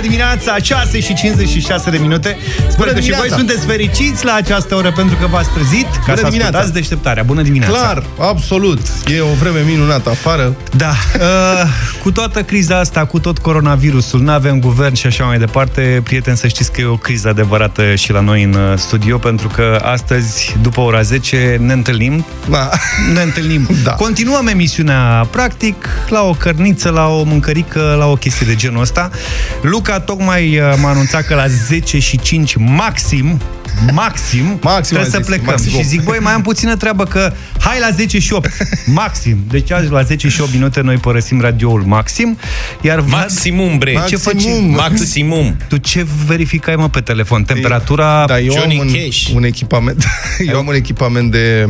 Bună dimineața, 6 și 56 de minute. Sper Bună că și dimineața. voi sunteți fericiți la această oră pentru că v-ați trezit ca Bună să dimineața. ascultați deșteptarea. Bună dimineața! Clar, absolut. E o vreme minunată afară. Da, uh, cu toată criza asta, cu tot coronavirusul, nu avem guvern și așa mai departe, prieteni, să știți că e o criză adevărată și la noi în uh, studio, pentru că astăzi, după ora 10, ne întâlnim. Da. Ne întâlnim. Da. Continuăm emisiunea, practic, la o cărniță, la o mâncărică, la o chestie de genul ăsta. Luca tocmai uh, m-a anunțat că la 10 și 5 maxim, maxim, Maxim trebuie a să zis, plecăm. maxim. Și zic, băi, mai am puțină treabă că hai la 10 și 8, maxim. Deci azi la 10 și 8 minute noi părăsim radioul maxim, iar Vlad, Maximum, bre. ce faci? Maximum. Maximum. Tu ce verificai, mă, pe telefon? Temperatura... Da, eu Johnny am un, Cash. un echipament Eu am un echipament de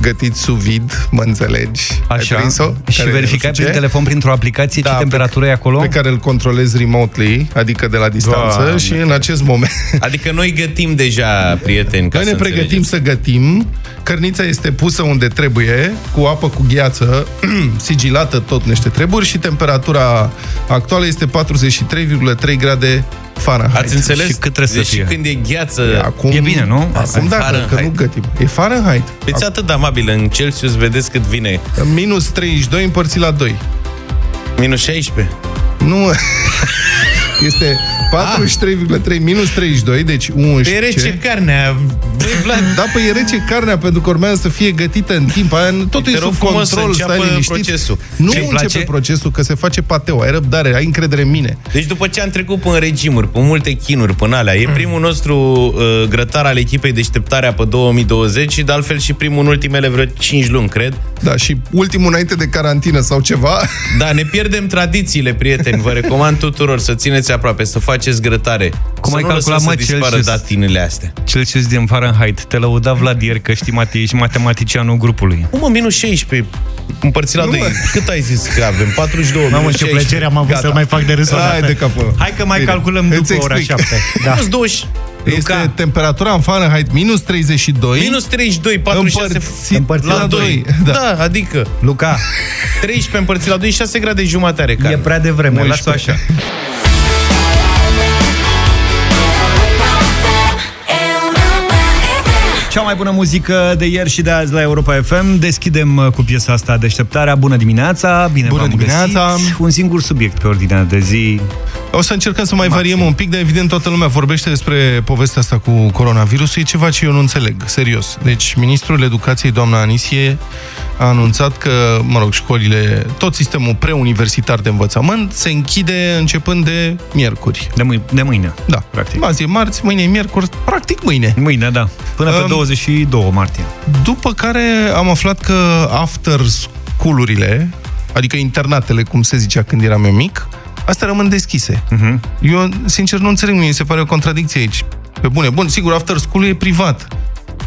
gătit sous vide, mă înțelegi? Ai Așa. prins-o? Și Care verificai fuge? prin telefon, printr-o aplicație, ce Da, temperatură e acolo? Pe care îl controlez remotely, adică de la distanță Doamne. și în acest moment Adică noi gătim deja, prieteni, ca Noi ne să pregătim înțelegeți. să gătim. Cărnița este pusă unde trebuie, cu apă cu gheață, sigilată tot niște treburi și temperatura actuală este 43,3 grade Fahrenheit. Ați înțeles? Și cât trebuie să deci fie? când e gheață... Acum, E bine, nu? Acum da, că, că nu Fahrenheit. gătim. E Fahrenheit. Fiți atât de amabil, în Celsius vedeți cât vine. Minus 32 împărțit la 2. Minus 16. Nu... Este 43,3 minus 32, deci 11. Pe rece carnea. Băi, Vlad, Da, păi e rece carnea pentru că urmează să fie gătită în timp. Aia, totul Te e rog sub frumos control, să stai înceapă liniștit. procesul. Nu Ce-i începe place? procesul, că se face pateu. Ai răbdare, ai încredere în mine. Deci după ce am trecut până regimuri, pe multe chinuri, până alea, e primul nostru uh, grătar al echipei deșteptarea pe 2020 și de altfel și primul în ultimele vreo 5 luni, cred. Da, și ultimul înainte de carantină sau ceva, Da, ne pierdem tradițiile, prieteni. Vă recomand tuturor să țineți aproape, să faceți grătare. Cum să ai nu calculat, lăsați mă, să dispară Celsius? datinele astea. Celsius din Fahrenheit. Te lăuda Vlad ieri că știi, mate, ești matematicianul grupului. Cum mă, minus 16 împărțit la Nu, 2. mă. Cât ai zis că avem? 42, Mamă, minus ce 16. plăcere am avut Gata. să-l mai fac de râs o Hai dată. de capul. Hai că mai Bine. calculăm Îți după ora explic. 7. Da. Minus 20. este Luca, temperatura în Fahrenheit minus 32, minus 32, 46 împărțit, împărțit la la 2. doi. Da. Da, adică Luca, 13 împărțit la 2, 6 grade jumate are e carne. prea devreme, lasă-o 11. așa. Cea mai bună muzică de ieri și de azi la Europa FM. Deschidem uh, cu piesa asta deșteptarea. Bună dimineața, bine Bună v-am dimineața. găsit. Un singur subiect pe ordinea de zi. O să încercăm să mai variem un pic, dar evident toată lumea vorbește despre povestea asta cu coronavirusul. E ceva ce eu nu înțeleg, serios. Deci, ministrul educației, doamna Anisie, a anunțat că, mă rog, școlile, tot sistemul preuniversitar de învățământ se închide începând de miercuri. De, mâine, de mâine. Da, Practic. Azi e marți, mâine e miercuri, practic mâine. Mâine, da. Până pe Um, 22 martie. După care am aflat că after school-urile, adică internatele, cum se zicea când eram eu mic, astea rămân deschise. Mhm. Eu, sincer, nu înțeleg, mi se pare o contradicție aici. Pe bune, bun, sigur, after school e privat.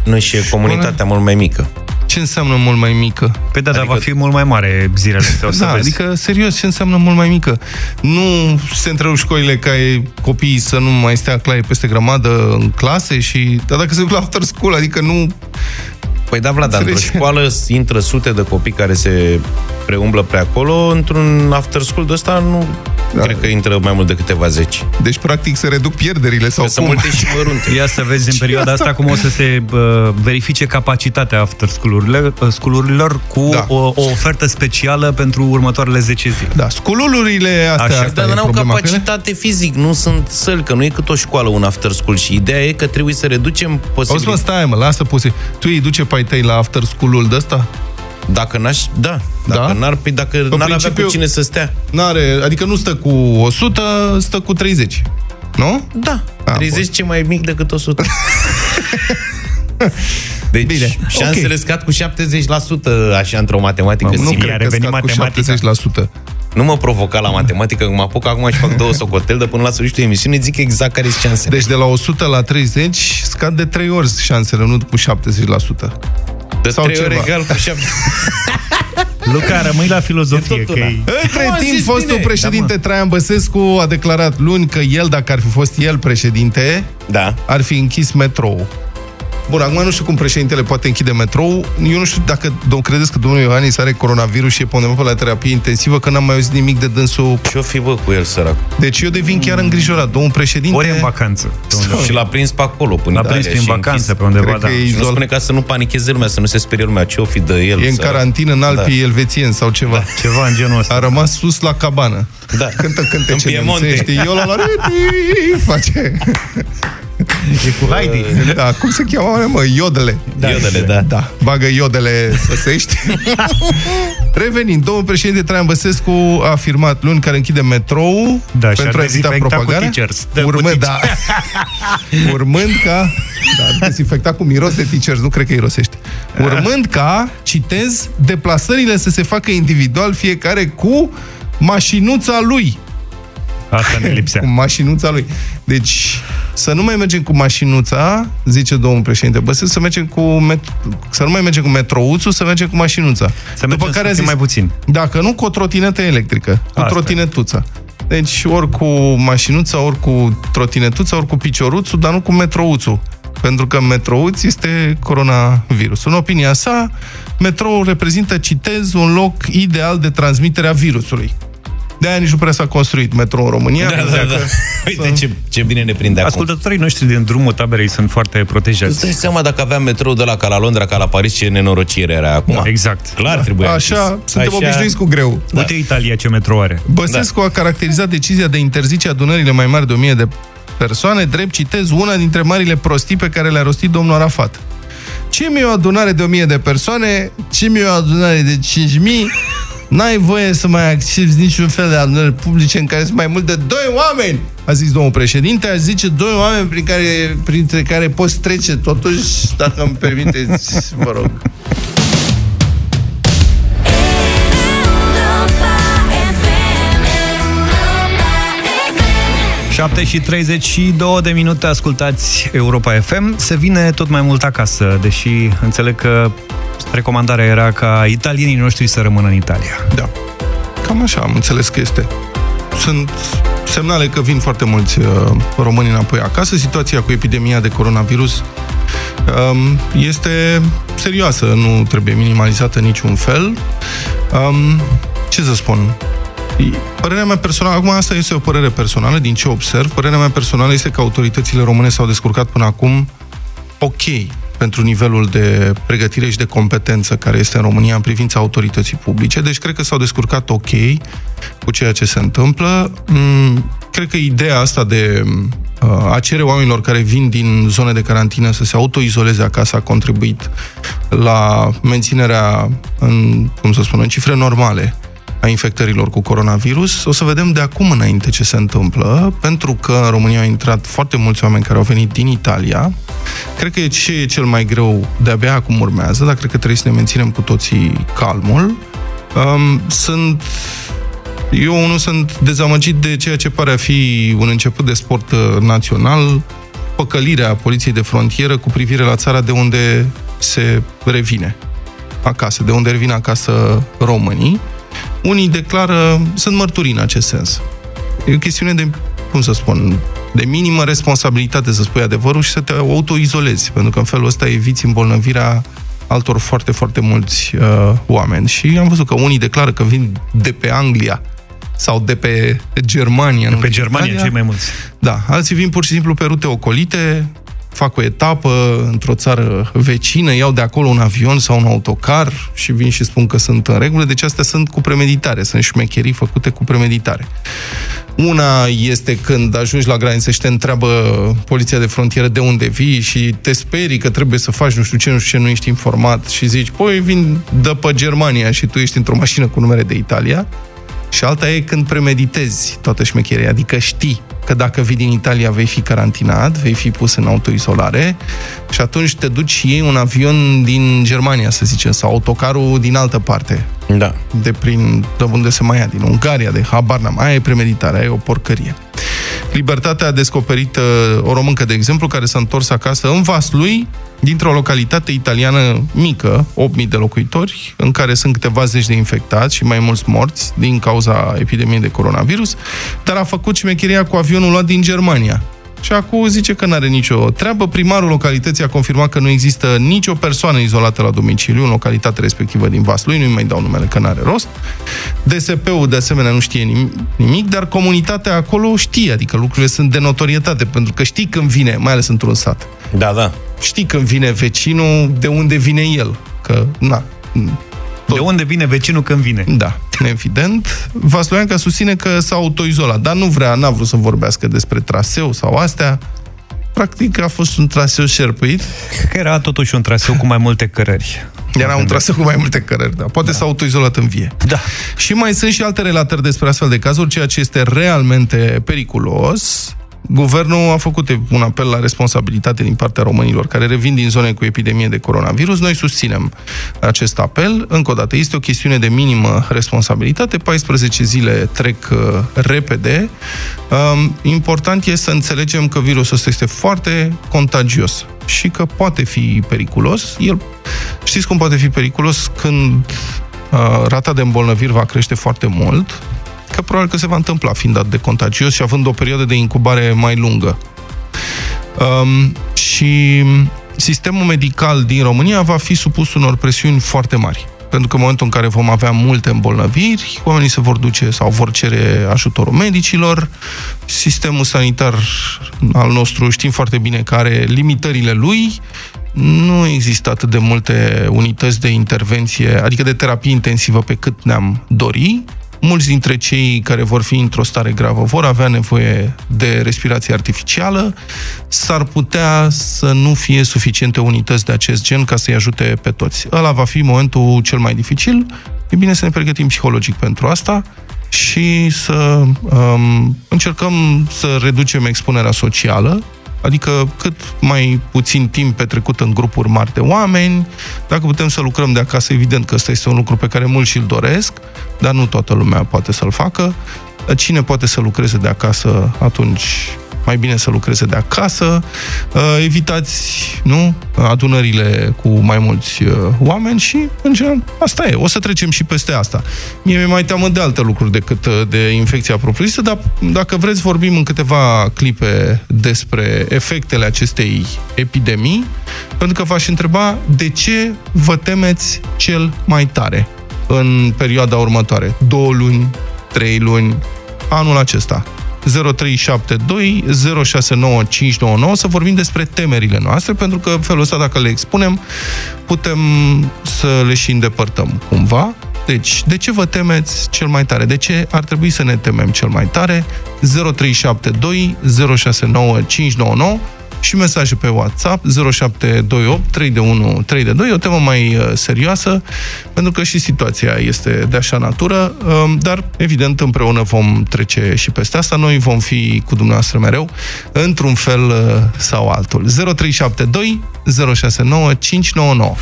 Nu și e comunitatea mult mai mică. Ce înseamnă mult mai mică? Păi da, dar Adică- va fi mult mai mare zilele astea, o să Da, vezi. adică, serios, ce înseamnă mult mai mică? Nu se întrerup școlile ca e copiii să nu mai stea claie peste grămadă în clase și... Dar dacă se duc la after school, adică nu... Păi da, Vlad, dar într-o Înțelegi? școală intră sute de copii care se preumblă pe acolo, într-un after school de ăsta nu Da. cred că intră mai mult de câteva zeci. Deci, practic, se reduc pierderile sau Că sunt cum? multe și mărunte. Ia să vezi în Ce perioada asta? asta cum o să se uh, verifice capacitatea after school-urilor, uh, school-urilor cu Da. o, o ofertă specială pentru următoarele 10 zile. Da, scululurile astea, Așa. asta Dar e n-au problema. că ele- capacitate fizic, nu sunt săli, că nu e cât o școală un after school și ideea e că trebuie să reducem Auzi, mă, posibilitatea. stai, mă, lasă puse. Tu îi duce pe ai tăi la after school-ul de ăsta? Dacă n-aș, da, dacă Da? n-ar, păi dacă În n-ar avea principiu- cu cine să stea. N-are, adică nu stă cu 100, stă cu 30. Nu? Da, Ah, 30 ce mai mic decât 100. Deci Bine, șansele ok. scad cu 70% așa într-o matematică nu simplă. i-a cred că revenit scad matematica. cu 70%. Nu mă provoca la matematică, că mă apuc acum și fac două socotel, de până la sfârșitul emisiunii zic exact care sunt șansele. Deci de la 100 la 30 scad de 3 ori șansele, nu cu 70%. de sau 3 ori ceva. egal cu 7. Luca, rămâi la filozofie, E tot că una. e... Între Nu, am timp, zis fostul bine. președinte Traian Băsescu a declarat luni că el, dacă ar fi fost el președinte, Da. ar fi închis metrou. Bun, acum nu știu cum președintele poate închide metrou. Eu nu știu dacă domn, credeți că domnul Iohannis are coronavirus și e pe undeva pe la terapie intensivă, că n-am mai auzit nimic de dânsul. Ce-o fi, bă, cu el, sărac? Deci eu devin chiar îngrijorat. Domnul președinte... Ori în vacanță. pe undeva. Și l-a prins pe acolo, până L-a prins prin vacanță pe undeva, Cred da. că e Și nu izol- spune ca să nu panicheze lumea, să nu se sperie lumea. Ce-o fi de el? E în sărac? carantină în Alpii da. elvețieni sau ceva. Ceva în genul ăsta. A rămas sus la cabană. Da. Cântă cântece În Piemonte. nemțești, eu la la face. E cu Heidi. Da, cum se cheamă, mă? Iodele. Iodele, da. Da, bagă iodele săsești. Revenind, domnul președinte Traian Băsescu a afirmat luni care închide metrou Da, și pentru a a evita dezinfectat cu propagarea. teachers. Dă cu Urmând, da, urmând ca... Da, dezinfectat cu miros de teachers, nu cred că irosește. Urmând ca, citez, deplasările să se facă individual fiecare cu mașinuța lui. Asta ne lipsea. Cu mașinuța lui. Deci, să nu mai mergem cu mașinuța, zice domnul președinte Băsescu, să mergem cu met- să nu mai mergem cu metrouțul, să mergem cu mașinuța. Să mergem să fim mai puțin. Dacă nu, cu o trotinetă electrică, cu Asta. trotinetuța. Deci, ori cu mașinuța, ori cu trotinetuța, ori cu picioruțul, dar nu cu metrouțul. Pentru că metrouț este coronavirusul. În opinia sa, metroul reprezintă, citez, un loc ideal de transmitere a virusului. De-aia nici nu prea s-a construit metrou în România. Da, pentru da, că- da. Uite ce, ce bine ne prinde acum. Ascultătorii noștri din drumul taberei sunt foarte Îți protejați. dai seama dacă aveam metrou de la ca la Londra, ca la Paris, ce nenorocire era acum. Da, exact. Clar trebuia Așa, închis. suntem obișnuiți cu greu. Uite Italia ce metro are. Băsescu a caracterizat decizia de interzice adunările mai mari de 1000 de persoane, drept citez, una dintre marile prostii pe care le-a rostit domnul Arafat. Ce mi-e o adunare de 1000 de persoane, ce mi-e o adunare de 5000, n-ai voie să mai accepti niciun fel de adunări publice în care sunt mai mult de doi oameni, a zis domnul președinte, aș zice doi oameni prin care, printre care poți trece totuși, dacă îmi permiteți, vă rog. 7 și 32 de minute ascultați Europa FM. Se vine tot mai mult acasă, deși înțeleg că recomandarea era ca italienii noștri să rămână în Italia. Da. Cam așa am înțeles că este. Sunt semnale că vin foarte mulți uh, români înapoi acasă. Situația cu epidemia de coronavirus um, este serioasă, nu trebuie minimalizată în niciun fel. Um, ce să spun? Părerea mea personală, acum asta este o părere personală, din ce observ, părerea mea personală este că autoritățile române s-au descurcat până acum ok pentru nivelul de pregătire și de competență care este în România în privința autorității publice. Deci cred că s-au descurcat ok cu ceea ce se întâmplă. Mm, Cred că ideea asta de uh, a cere oamenilor care vin din zone de carantină să se autoizoleze acasă a contribuit la menținerea în, cum să spun, în cifre normale a infectărilor cu coronavirus. O să vedem de acum înainte ce se întâmplă, pentru că în România au intrat foarte mulți oameni care au venit din Italia. Cred că e ce e cel mai greu de-abia acum urmează, dar cred că trebuie să ne menținem cu toții calmul. Um, sunt eu nu sunt dezamăgit de ceea ce pare a fi un început de sport uh, național, păcălirea poliției de frontieră cu privire la țara de unde se revine acasă, de unde revin acasă românii. Unii declară, sunt mărturii în acest sens. E o chestiune de, cum să spun, de minimă responsabilitate să spui adevărul și să te autoizolezi, pentru că în felul ăsta eviți îmbolnăvirea altor foarte, foarte mulți uh, oameni. Și am văzut că unii declară că vin de pe Anglia sau de pe Germania. De nu pe din Germania, Italia. cei mai mulți. Da, alții vin pur și simplu pe rute ocolite, fac o etapă într-o țară vecină, iau de acolo un avion sau un autocar și vin și spun că sunt în regulă, deci astea sunt cu premeditare, sunt șmecherii făcute cu premeditare. Una este când ajungi la graniță și te întreabă poliția de frontieră de unde vii și te sperii că trebuie să faci nu știu ce, nu știu ce, nu ești informat și zici, păi vin de pe Germania și tu ești într-o mașină cu numere de Italia. Și alta e când premeditezi toată șmecheria, adică știi că dacă vii din Italia vei fi carantinat, vei fi pus în autoizolare și atunci te duci și iei un avion din Germania, să zicem, sau autocarul din altă parte, Da. de prin, de unde se mai ia, din Ungaria, de habar n-am. Aia e premeditarea, aia e o porcărie. Libertatea a descoperit uh, o româncă, de exemplu, care s-a întors acasă în Vaslui, dintr-o localitate italiană mică, 8.000 de locuitori, în care sunt câteva zeci de infectați și mai mulți morți din cauza epidemiei de coronavirus, dar a făcut șmecheria cu avionul luat din Germania. și acum zice că nu are nicio treabă. Primarul localității a confirmat că nu există nicio persoană izolată la domiciliu în localitatea respectivă din Vaslui, nu-i mai dau numele că n-are rost. DSP-ul de asemenea nu știe nimic, dar comunitatea acolo știe, adică lucrurile sunt de notorietate, pentru că știi când vine, mai ales într-un sat. Da, da. Știi când vine vecinul, de unde vine el, că na, tot. De unde vine vecinul când vine? Da, evident. Vasluianca susține că s-a autoizolat, dar nu vrea, n-a vrut să vorbească despre traseu sau astea. Practic a fost un traseu șerpuit. Că era totuși un traseu cu mai multe cărări. Era un traseu cu mai multe cărări, da. Poate da. s-a autoizolat în vie. Da. Și mai sunt și alte relatări despre astfel de cazuri, ceea ce este realmente periculos. Guvernul a făcut un apel la responsabilitate din partea românilor care revin din zone cu epidemie de coronavirus. Noi susținem acest apel. Încă o dată, este o chestiune de minimă responsabilitate. 14 zile trec uh, repede. Um, important este să înțelegem că virusul ăsta este foarte contagios și că poate fi periculos. El, știți cum poate fi periculos? Când uh, rata de îmbolnăviri va crește foarte mult, că probabil că se va întâmpla, fiind dat de contagios și având o perioadă de incubare mai lungă. Um, și sistemul medical din România va fi supus unor presiuni foarte mari. Pentru că în momentul în care vom avea multe îmbolnăviri, oamenii se vor duce sau vor cere ajutorul medicilor. Sistemul sanitar al nostru știm foarte bine că are limitările lui. Nu există atât de multe unități de intervenție, adică de terapie intensivă pe cât ne-am dori mulți dintre cei care vor fi într-o stare gravă vor avea nevoie de respirație artificială, s-ar putea să nu fie suficiente unități de acest gen ca să-i ajute pe toți. Ăla va fi momentul cel mai dificil. E bine să ne pregătim psihologic pentru asta și să um, încercăm să reducem expunerea socială, Adică cât mai puțin timp petrecut în grupuri mari de oameni, dacă putem să lucrăm de acasă, evident că ăsta este un lucru pe care mulți și-l doresc, dar nu toată lumea poate să-l facă. Cine poate să lucreze de acasă, atunci mai bine să lucreze de acasă, uh, evitați nu, adunările cu mai mulți uh, oameni și, în general, asta e. O să trecem și peste asta. Mie mi mai teamă de alte lucruri decât uh, de infecția propriu-zisă, dar dacă vreți vorbim în câteva clipe despre efectele acestei epidemii, pentru că v-aș întreba de ce vă temeți cel mai tare în perioada următoare? Două luni, trei luni, anul acesta. 0372 069599 să vorbim despre temerile noastre, pentru că în felul ăsta, dacă le expunem, putem să le și îndepărtăm cumva. Deci, de ce vă temeți cel mai tare? De ce ar trebui să ne temem cel mai tare? 0372 069599 și mesaje pe WhatsApp 0728 3 de 1 3 de 2, o temă mai uh, serioasă, pentru că și situația este de așa natură, um, dar evident împreună vom trece și peste asta. Noi vom fi cu dumneavoastră mereu, într-un fel uh, sau altul. 0372 069 599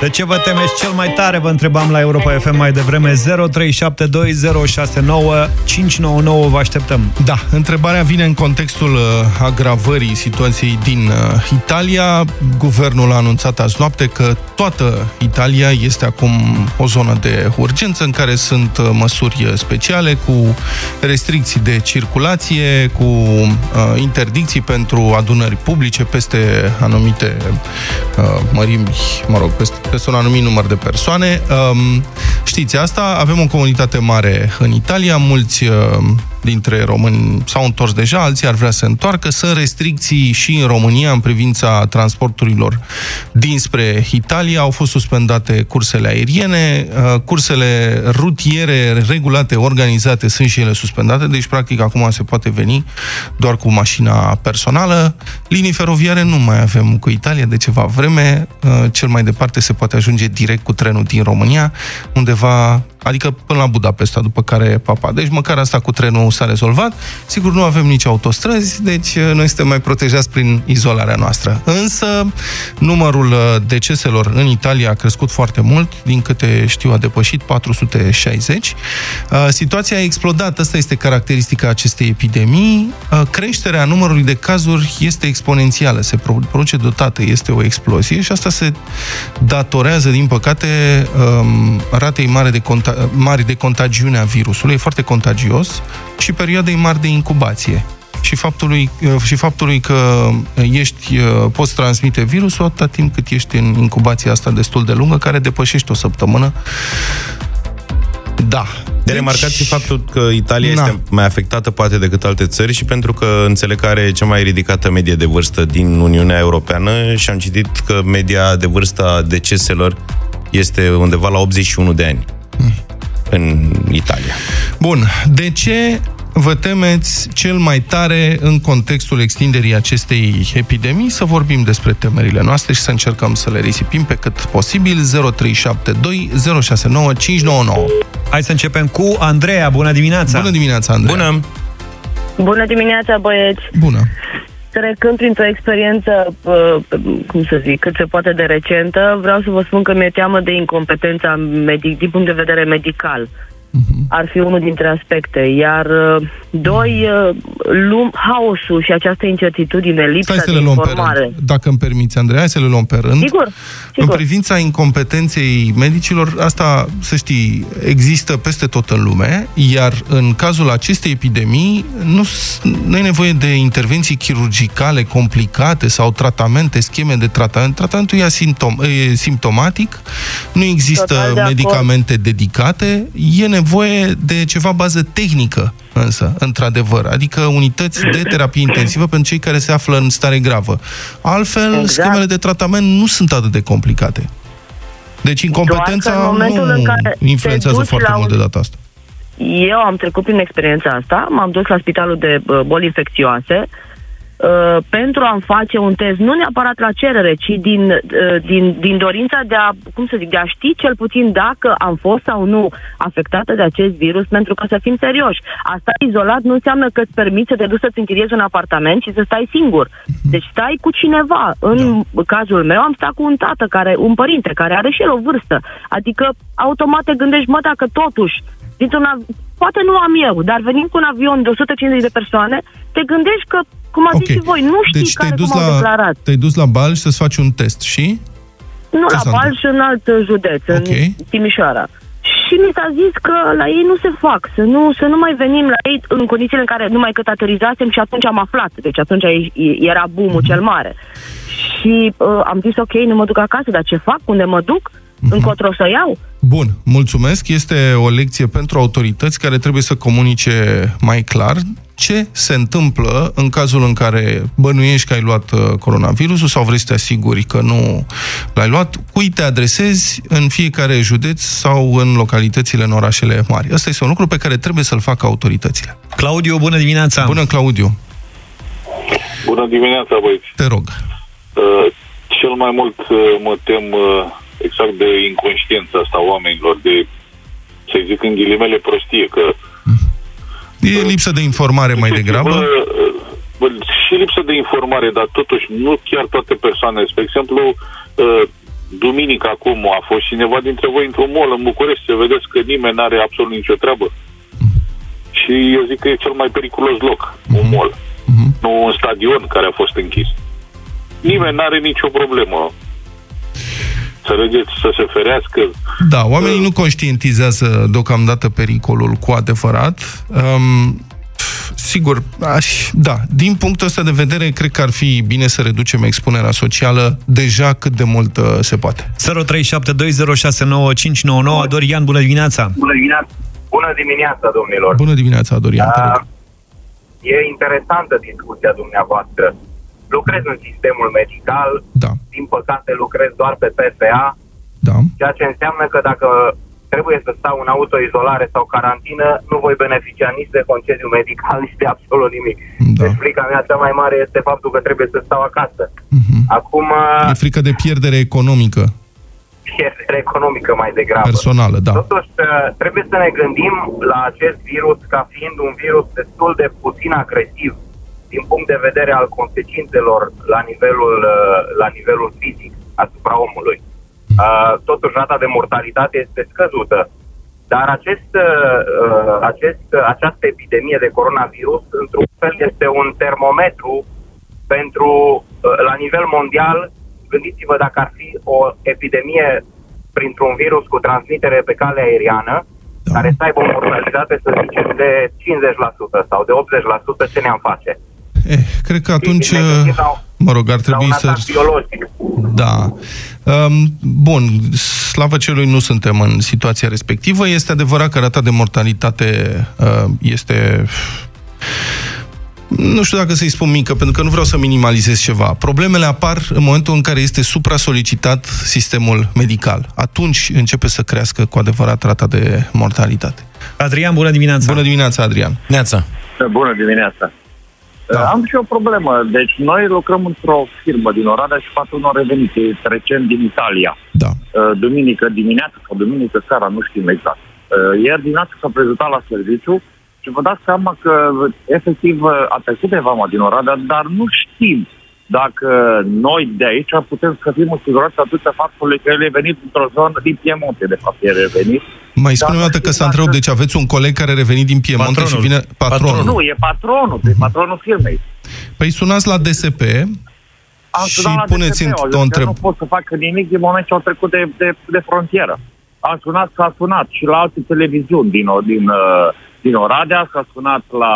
De ce vă temeți cel mai tare? Vă întrebam la Europa FM mai devreme 0372069599 Vă așteptăm. Da, întrebarea vine în contextul uh, agravării situației din uh, Italia. Guvernul a anunțat azi noapte că toată Italia este acum o zonă de urgență în care sunt uh, măsuri speciale cu restricții de circulație, cu uh, interdicții pentru adunări publice peste anumite uh, mărimi, mă rog, peste peste un anumit număr de persoane. Um, știți asta, avem o comunitate mare în Italia, mulți uh, dintre români s-au întors deja, alții ar vrea să se întoarcă. Sunt restricții și în România în privința transporturilor dinspre Italia. Au fost suspendate cursele aeriene, uh, cursele rutiere regulate, organizate, sunt și ele suspendate, deci practic acum se poate veni doar cu mașina personală. Linii feroviare nu mai avem cu Italia de ceva vreme. Uh, cel mai departe se poate ajunge direct cu trenul din România, undeva adică până la Budapesta, după care Papa. Deci măcar asta cu trenul s-a rezolvat. Sigur, nu avem nici autostrăzi, deci uh, noi suntem mai protejați prin izolarea noastră. Însă, numărul uh, deceselor în Italia a crescut foarte mult, din câte știu a depășit 460. Uh, situația a explodat, asta este caracteristica acestei epidemii. Creșterea numărului de cazuri este exponențială, se produce dotată, este o explozie și asta se datorează, din păcate, um, ratei mari de, conta- mari de contagiune a virusului, e foarte contagios, și perioadei mari de incubație. Și faptului, și faptului că ești, poți transmite virusul atâta timp cât ești în incubația asta destul de lungă, care depășește o săptămână. Da, de deci... remarcat și faptul că Italia Na. este mai afectată poate decât alte țări și pentru că înțeleg că are cea mai ridicată medie de vârstă din Uniunea Europeană și am citit că media de vârstă a deceselor este undeva la 81 de ani mm. În Italia. Bun. De ce vă temeți cel mai tare în contextul extinderii acestei epidemii? Să vorbim despre temerile noastre și să încercăm să le risipim pe cât posibil. 0372 069 599. Hai să începem cu Andreea. Bună dimineața! Bună dimineața, Andreea! Bună! Bună dimineața, băieți! Bună! Trecând printr-o experiență, cum să zic, cât se poate de recentă, vreau să vă spun că mi-e teamă de incompetența medic, din punct de vedere medical. Uh-huh. Ar fi unul dintre aspecte. Iar, uh, doi, uh, lum, haosul și această incertitudine, lipsa Stai să de le luăm informare. Pe rând. Dacă îmi permiți, Andreea, hai să le luăm pe rând. Sigur, sigur. În privința incompetenței medicilor, asta, să știi, există peste tot în lume, iar în cazul acestei epidemii nu, nu e nevoie de intervenții chirurgicale complicate sau tratamente, scheme de tratament. Tratamentul e, asimptom, e simptomatic, nu există de medicamente acord. dedicate, e nevoie de ceva bază tehnică, însă, într-adevăr, adică unități de terapie intensivă pentru cei care se află în stare gravă. Altfel, exact. schemele de tratament nu sunt atât de complicate. Deci incompetența nu în care influențează foarte mult de data asta. Eu am trecut prin experiența asta, m-am dus la spitalul de uh, boli infecțioase, Uh, pentru a-mi face un test, nu neapărat la cerere, ci din, uh, din, din dorința de a, cum să zic, de a ști cel puțin dacă am fost sau nu afectată de acest virus, pentru că să fim serioși. Asta izolat nu înseamnă că îți permiți să te duci să-ți închiriezi un apartament și să stai singur. Deci stai cu cineva. În da. cazul meu am stat cu un tată, care, un părinte, care are și el o vârstă. Adică automat te gândești, mă, dacă totuși dintr-un poate nu am eu, dar venind cu un avion de 150 de persoane, te gândești că cum a okay. zis și voi, nu știi deci care dus cum la, au declarat. Te-ai dus la Bal să-ți faci un test și? Nu Ce la Bal și în alt județ, okay. în Timișoara. Și mi s-a zis că la ei nu se fac, să nu, să nu mai venim la ei în condițiile în care numai cât aterizasem și atunci am aflat. Deci atunci era boom mm-hmm. cel mare. Și uh, am zis, ok, nu mă duc acasă, dar ce fac? Unde mă duc? Mm-hmm. Încotro să iau? Bun, mulțumesc. Este o lecție pentru autorități care trebuie să comunice mai clar ce se întâmplă în cazul în care bănuiești că ai luat uh, coronavirusul sau vrei să te asiguri că nu l-ai luat, cui te adresezi în fiecare județ sau în localitățile, în orașele mari. Asta este un lucru pe care trebuie să-l facă autoritățile. Claudiu, bună dimineața! Bună, Claudiu! Bună dimineața, băieți! Te rog! Uh, cel mai mult uh, mă tem uh, exact de inconștiența asta oamenilor, de, să zic în ghilimele, prostie, că... E lipsă de informare mai degrabă? Bă, bă, și lipsă de informare, dar totuși nu chiar toate persoanele. Spre exemplu, uh, duminică acum a fost cineva dintre voi într-un mall în București, să vedeți că nimeni nu are absolut nicio treabă. Și eu zic că e cel mai periculos loc, uh-huh. un mhm. mall. Uh-huh. Nu un stadion care a fost închis. Nimeni nu are nicio problemă înțelegeți, să se ferească. Da, oamenii uh, nu conștientizează deocamdată pericolul cu adevărat. Um, sigur, aș, da, din punctul ăsta de vedere, cred că ar fi bine să reducem expunerea socială deja cât de mult uh, se poate. 0372069599 Dorian, bună dimineața! Bună dimineața! Bună dimineața, domnilor! Bună dimineața, Dorian! Uh, e interesantă discuția dumneavoastră lucrez în sistemul medical, da. din păcate lucrez doar pe PSA, da. ceea ce înseamnă că dacă trebuie să stau în autoizolare sau carantină, nu voi beneficia nici de concediu medical, nici de absolut nimic. Da. Deci frica mea cea mai mare este faptul că trebuie să stau acasă. Uh-huh. Acum... E frică de pierdere economică. Pierdere economică mai degrabă. Personală, da. Totuși, trebuie să ne gândim la acest virus ca fiind un virus destul de puțin agresiv din punct de vedere al consecințelor la nivelul, uh, la nivelul fizic asupra omului. Uh, totuși, rata de mortalitate este scăzută. Dar acest, uh, acest, această epidemie de coronavirus, într-un fel, este un termometru pentru, la nivel mondial, gândiți-vă dacă ar fi o epidemie printr-un virus cu transmitere pe cale aeriană, da. care să aibă o mortalitate, să zicem, de 50% sau de 80%, ce ne-am face? Eh, cred că atunci, mă rog, ar trebui să... biologic. Da. Um, bun, slavă celui nu suntem în situația respectivă. Este adevărat că rata de mortalitate uh, este nu știu dacă să-i spun mică, pentru că nu vreau să minimalizez ceva. Problemele apar în momentul în care este supra-solicitat sistemul medical. Atunci începe să crească cu adevărat rata de mortalitate. Adrian, bună dimineața! Bună dimineața, Adrian! Neața! Bună dimineața! Da. Am și o problemă. Deci noi lucrăm într-o firmă din Oradea și patronul a revenit recent din Italia. Da. Duminică dimineața sau duminică seara, nu știm exact. Ieri dimineața s-a prezentat la serviciu și vă dați seama că efectiv a trecut de vama din Oradea, dar nu știm dacă noi de aici putem să fim în siguranță atâta faptului că el e venit într-o zonă din Piemonte, de fapt, el e venit. Mai spune o dată că s-a întrebat, deci aveți un coleg care a revenit din Piemonte patronul. și vine patronul. patronul. Nu, e patronul, e patronul firmei. Păi sunați la DSP Am și puneți o întrebare. Nu pot să fac nimic din moment ce au trecut de, de, de frontieră. A sunat, s-a sunat și la alte televiziuni din, din, uh, din Oradea, s-a sunat la,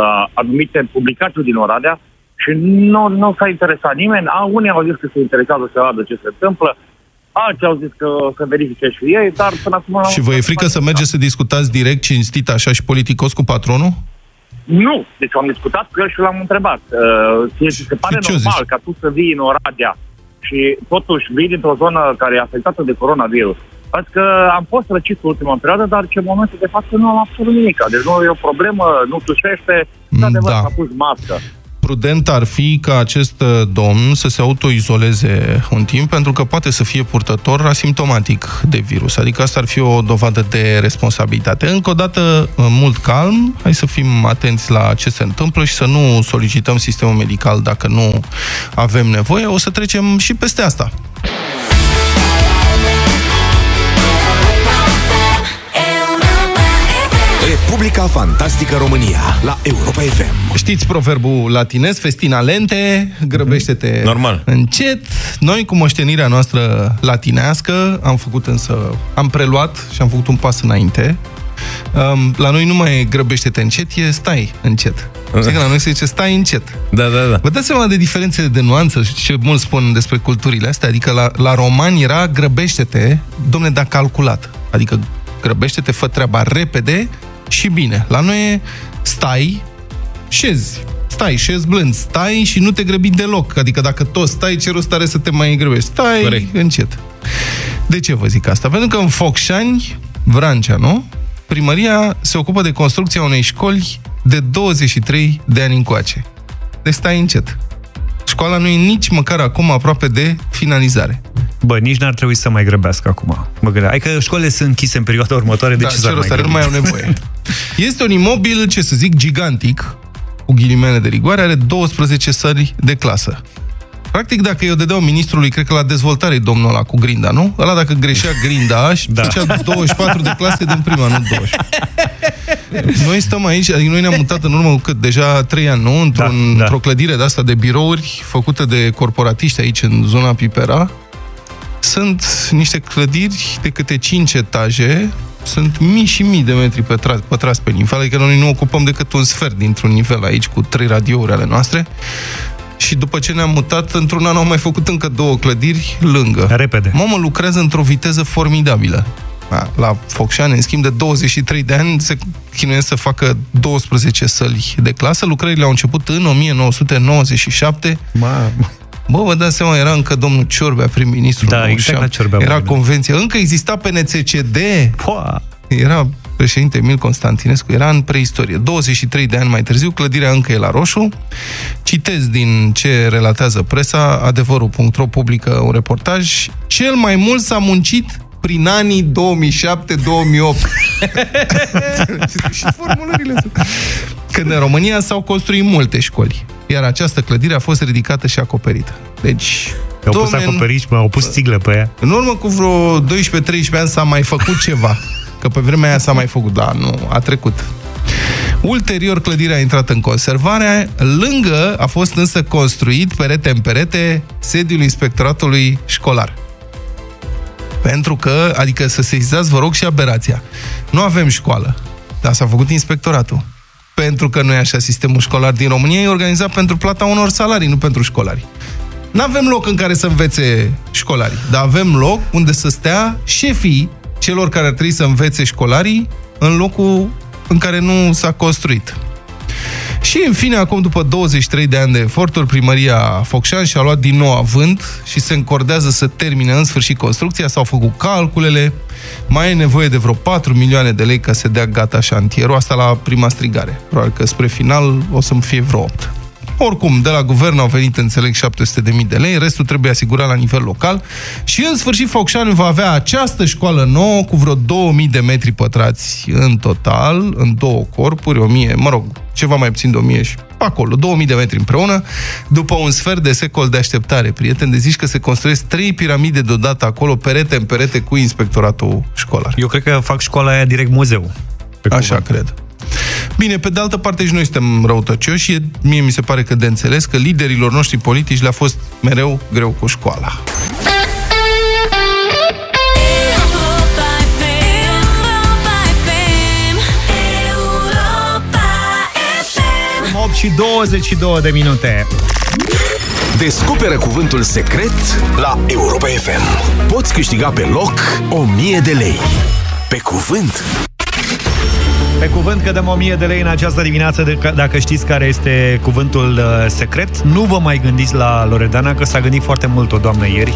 la anumite publicații din Oradea și nu, nu s-a interesat nimeni. A, unii au zis că se interesează să vadă ce se întâmplă, alții au zis că să verifice și ei, dar până acum... Și vă e frică să mergeți să discutați direct, cinstit, așa și politicos cu patronul? Nu, deci am discutat cu el și l-am întrebat. Uh, se pare normal ca tu să vii în Oradea și totuși vii dintr-o zonă care e afectată de coronavirus Adică că am fost răcit în ultima perioadă, dar ce momentul de față nu am absolut nimic. Deci nu e o problemă, nu tușește, de adevăr da. s-a pus mască prudent ar fi ca acest uh, domn să se autoizoleze un timp, pentru că poate să fie purtător asimptomatic de virus. Adică asta ar fi o dovadă de responsabilitate. Încă o dată, uh, mult calm, hai să fim atenți la ce se întâmplă și să nu solicităm sistemul medical dacă nu avem nevoie. O să trecem și peste asta. Republica Fantastică România la Europa FM. Știți proverbul latinez, festina lente, grăbește-te Normal. încet. Noi, cu moștenirea noastră latinească, am făcut însă, am preluat și am făcut un pas înainte. Um, la noi nu mai e grăbește-te încet, e stai încet. Știi că la noi se zice stai încet. Da, da, da. Vă dați seama de diferențele de nuanță și ce mult spun despre culturile astea? Adică la, la romani era grăbește-te, domne, dar calculat. Adică grăbește-te, fă treaba repede și bine. La noi e stai, șezi, stai, șezi blând, stai și nu te grăbi deloc. Adică dacă tot stai, ce rost are să te mai grăbești? Stai Corect. încet. De ce vă zic asta? Pentru că în Focșani, Vrancea, nu? Primăria se ocupă de construcția unei școli de 23 de ani încoace. Deci stai încet. Școala nu e nici măcar acum aproape de finalizare. Bă, nici n-ar trebui să mai grăbească acum. Mă gândeam. Hai că școlile sunt închise în perioada următoare, de da, ce să mai nu mai au nevoie. este un imobil, ce să zic, gigantic, cu ghilimele de rigoare, are 12 sări de clasă. Practic, dacă eu dădeau ministrului, cred că la dezvoltare domnul ăla cu grinda, nu? Ăla dacă greșea grinda și da. făcea 24 de clase din prima, nu 20. Noi stăm aici, adică noi ne-am mutat în urmă cu cât? Deja 3 ani, nu? Într-un, da, da. Într-o clădire de asta de birouri făcută de corporatiști aici în zona Pipera. Sunt niște clădiri de câte 5 etaje, sunt mii și mii de metri pătrați, pătrați pe nivel, adică noi nu ocupăm decât un sfert dintr-un nivel aici cu trei radiouri ale noastre și după ce ne-am mutat, într-un an au mai făcut încă două clădiri lângă. Repede. Mamă lucrează într-o viteză formidabilă. La Focșani, în schimb de 23 de ani, se chinuiesc să facă 12 săli de clasă. Lucrările au început în 1997. Ma. Bă, vă dați seama, era încă domnul Ciorbea, prim-ministru. Da, exact la Ciorbea. Era convenția. Încă exista PNCCD. Poa. Era președinte Emil Constantinescu, era în preistorie. 23 de ani mai târziu, clădirea încă e la roșu. Citez din ce relatează presa, adevărul.ro publică un reportaj. Cel mai mult s-a muncit prin anii 2007-2008. și formulările Când în România s-au construit multe școli, iar această clădire a fost ridicată și acoperită. Deci, au pus acoperiș, au pus țiglă pe ea. În urmă cu vreo 12-13 ani s-a mai făcut ceva. Că pe vremea aia s-a mai făcut, da, nu, a trecut. Ulterior, clădirea a intrat în conservare, lângă a fost însă construit, perete în perete, sediul inspectoratului școlar. Pentru că, adică să sesizați, vă rog, și aberația. Nu avem școală, dar s-a făcut inspectoratul. Pentru că nu e așa sistemul școlar din România, e organizat pentru plata unor salarii, nu pentru școlari. Nu avem loc în care să învețe școlarii, dar avem loc unde să stea șefii celor care ar trebui să învețe școlarii în locul în care nu s-a construit. Și, în fine, acum, după 23 de ani de eforturi, primăria Focșan și-a luat din nou avânt și se încordează să termine în sfârșit construcția, s-au făcut calculele, mai e nevoie de vreo 4 milioane de lei ca să dea gata șantierul, asta la prima strigare. Probabil că spre final o să-mi fie vreo 8. Oricum, de la guvern au venit, înțeleg, 700.000 de lei, restul trebuie asigurat la nivel local și, în sfârșit, Focșani va avea această școală nouă cu vreo 2000 de metri pătrați în total, în două corpuri, 1000, mă rog, ceva mai puțin de 1000 și acolo, 2000 de metri împreună, după un sfert de secol de așteptare. Prieten, de zici că se construiesc trei piramide deodată acolo, perete în perete cu inspectoratul școlar. Eu cred că fac școala aia direct muzeu. Pe Așa cuvânt. cred. Bine, pe de altă parte și noi suntem răutăcioși și mie mi se pare că de înțeles că liderilor noștri politici le-a fost mereu greu cu școala. 8 și 22 de minute. Descoperă cuvântul secret la Europa FM. Poți câștiga pe loc 1000 de lei. Pe cuvânt! Pe cuvânt că dăm 1000 de lei în această dimineață, de, dacă știți care este cuvântul uh, secret. Nu vă mai gândiți la Loredana, că s-a gândit foarte mult o doamnă ieri.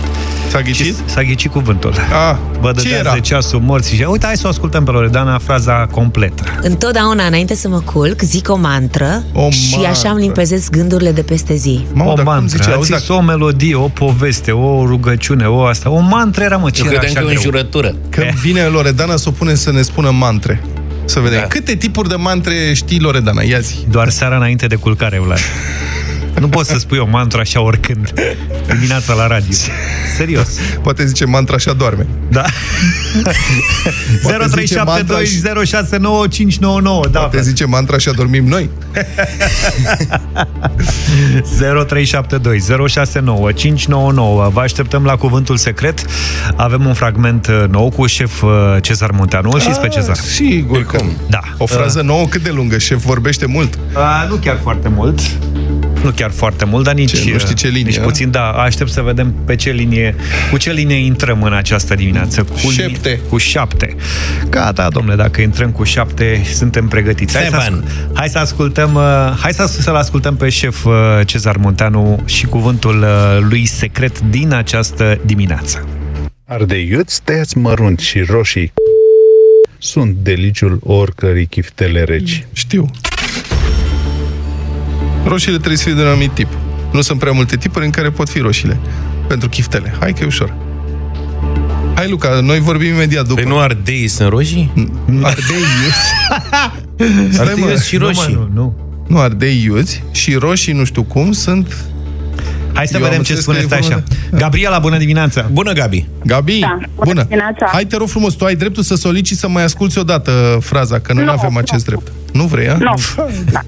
S-a ghicit? S-a ghicit cuvântul. Ah, vă dădeați de ceasul morții și uite, hai să o ascultăm pe Loredana, fraza completă. Întotdeauna, înainte să mă culc, zic o mantră o și mantră. așa îmi limpezesc gândurile de peste zi. Mamă, o mantră, zice, auzi, dacă... o melodie, o poveste, o rugăciune, o asta. O mantră era, mă, ce Eu era credeam că e o înjurătură. Când vine Loredana să o pune să ne spună mantre. Să vedem. Da. Câte tipuri de mantre știi, Loredana? Ia zi. Doar seara înainte de culcare, Vlad. Nu poți să spui o mantra așa oricând. Dimineața la radio. Serios. Poate zice mantra așa doarme. Da. 0372069599. Da, Poate zice mantra așa dormim noi. 0372069599. Vă așteptăm la cuvântul secret. Avem un fragment uh, nou cu șef uh, Cezar Munteanu. Știți pe Cezar? Sigur că. Da. O frază nouă cât de lungă? Șef vorbește mult? A, nu chiar foarte mult. Nu chiar foarte mult, dar nici, ce, nu știi ce linie, nici puțin. Da, aștept să vedem pe ce linie, cu ce linie intrăm în această dimineață. Cu șapte. Cu șapte. Gata, domnule, dacă intrăm cu șapte, suntem pregătiți. Hai să, hai să ascultăm, uh, hai să, să-l ascultăm pe șef uh, Cezar Munteanu și cuvântul uh, lui secret din această dimineață. Ardeiuți tăiați mărunt și roșii sunt deliciul oricărei chiftele reci. Știu. Roșiile trebuie să fie de un anumit tip. Nu sunt prea multe tipuri în care pot fi roșiile. Pentru chiftele. Hai că e ușor. Hai, Luca, noi vorbim imediat după. Păi nu ardei sunt roșii? Ardei iuți. ardei iuți și roșii. Nu, nu. Nu, ardei iuți și roșii, nu știu cum, sunt... Hai să Eu vedem ce spuneți așa. De... Gabriela, bună dimineața! Bună, Gabi! Gabi, da, bună! bună. Dimineața. Hai, te rog frumos, tu ai dreptul să soliciți să mai asculti odată fraza, că noi nu avem acest nu. drept. Nu vrei, a? Nu. Da.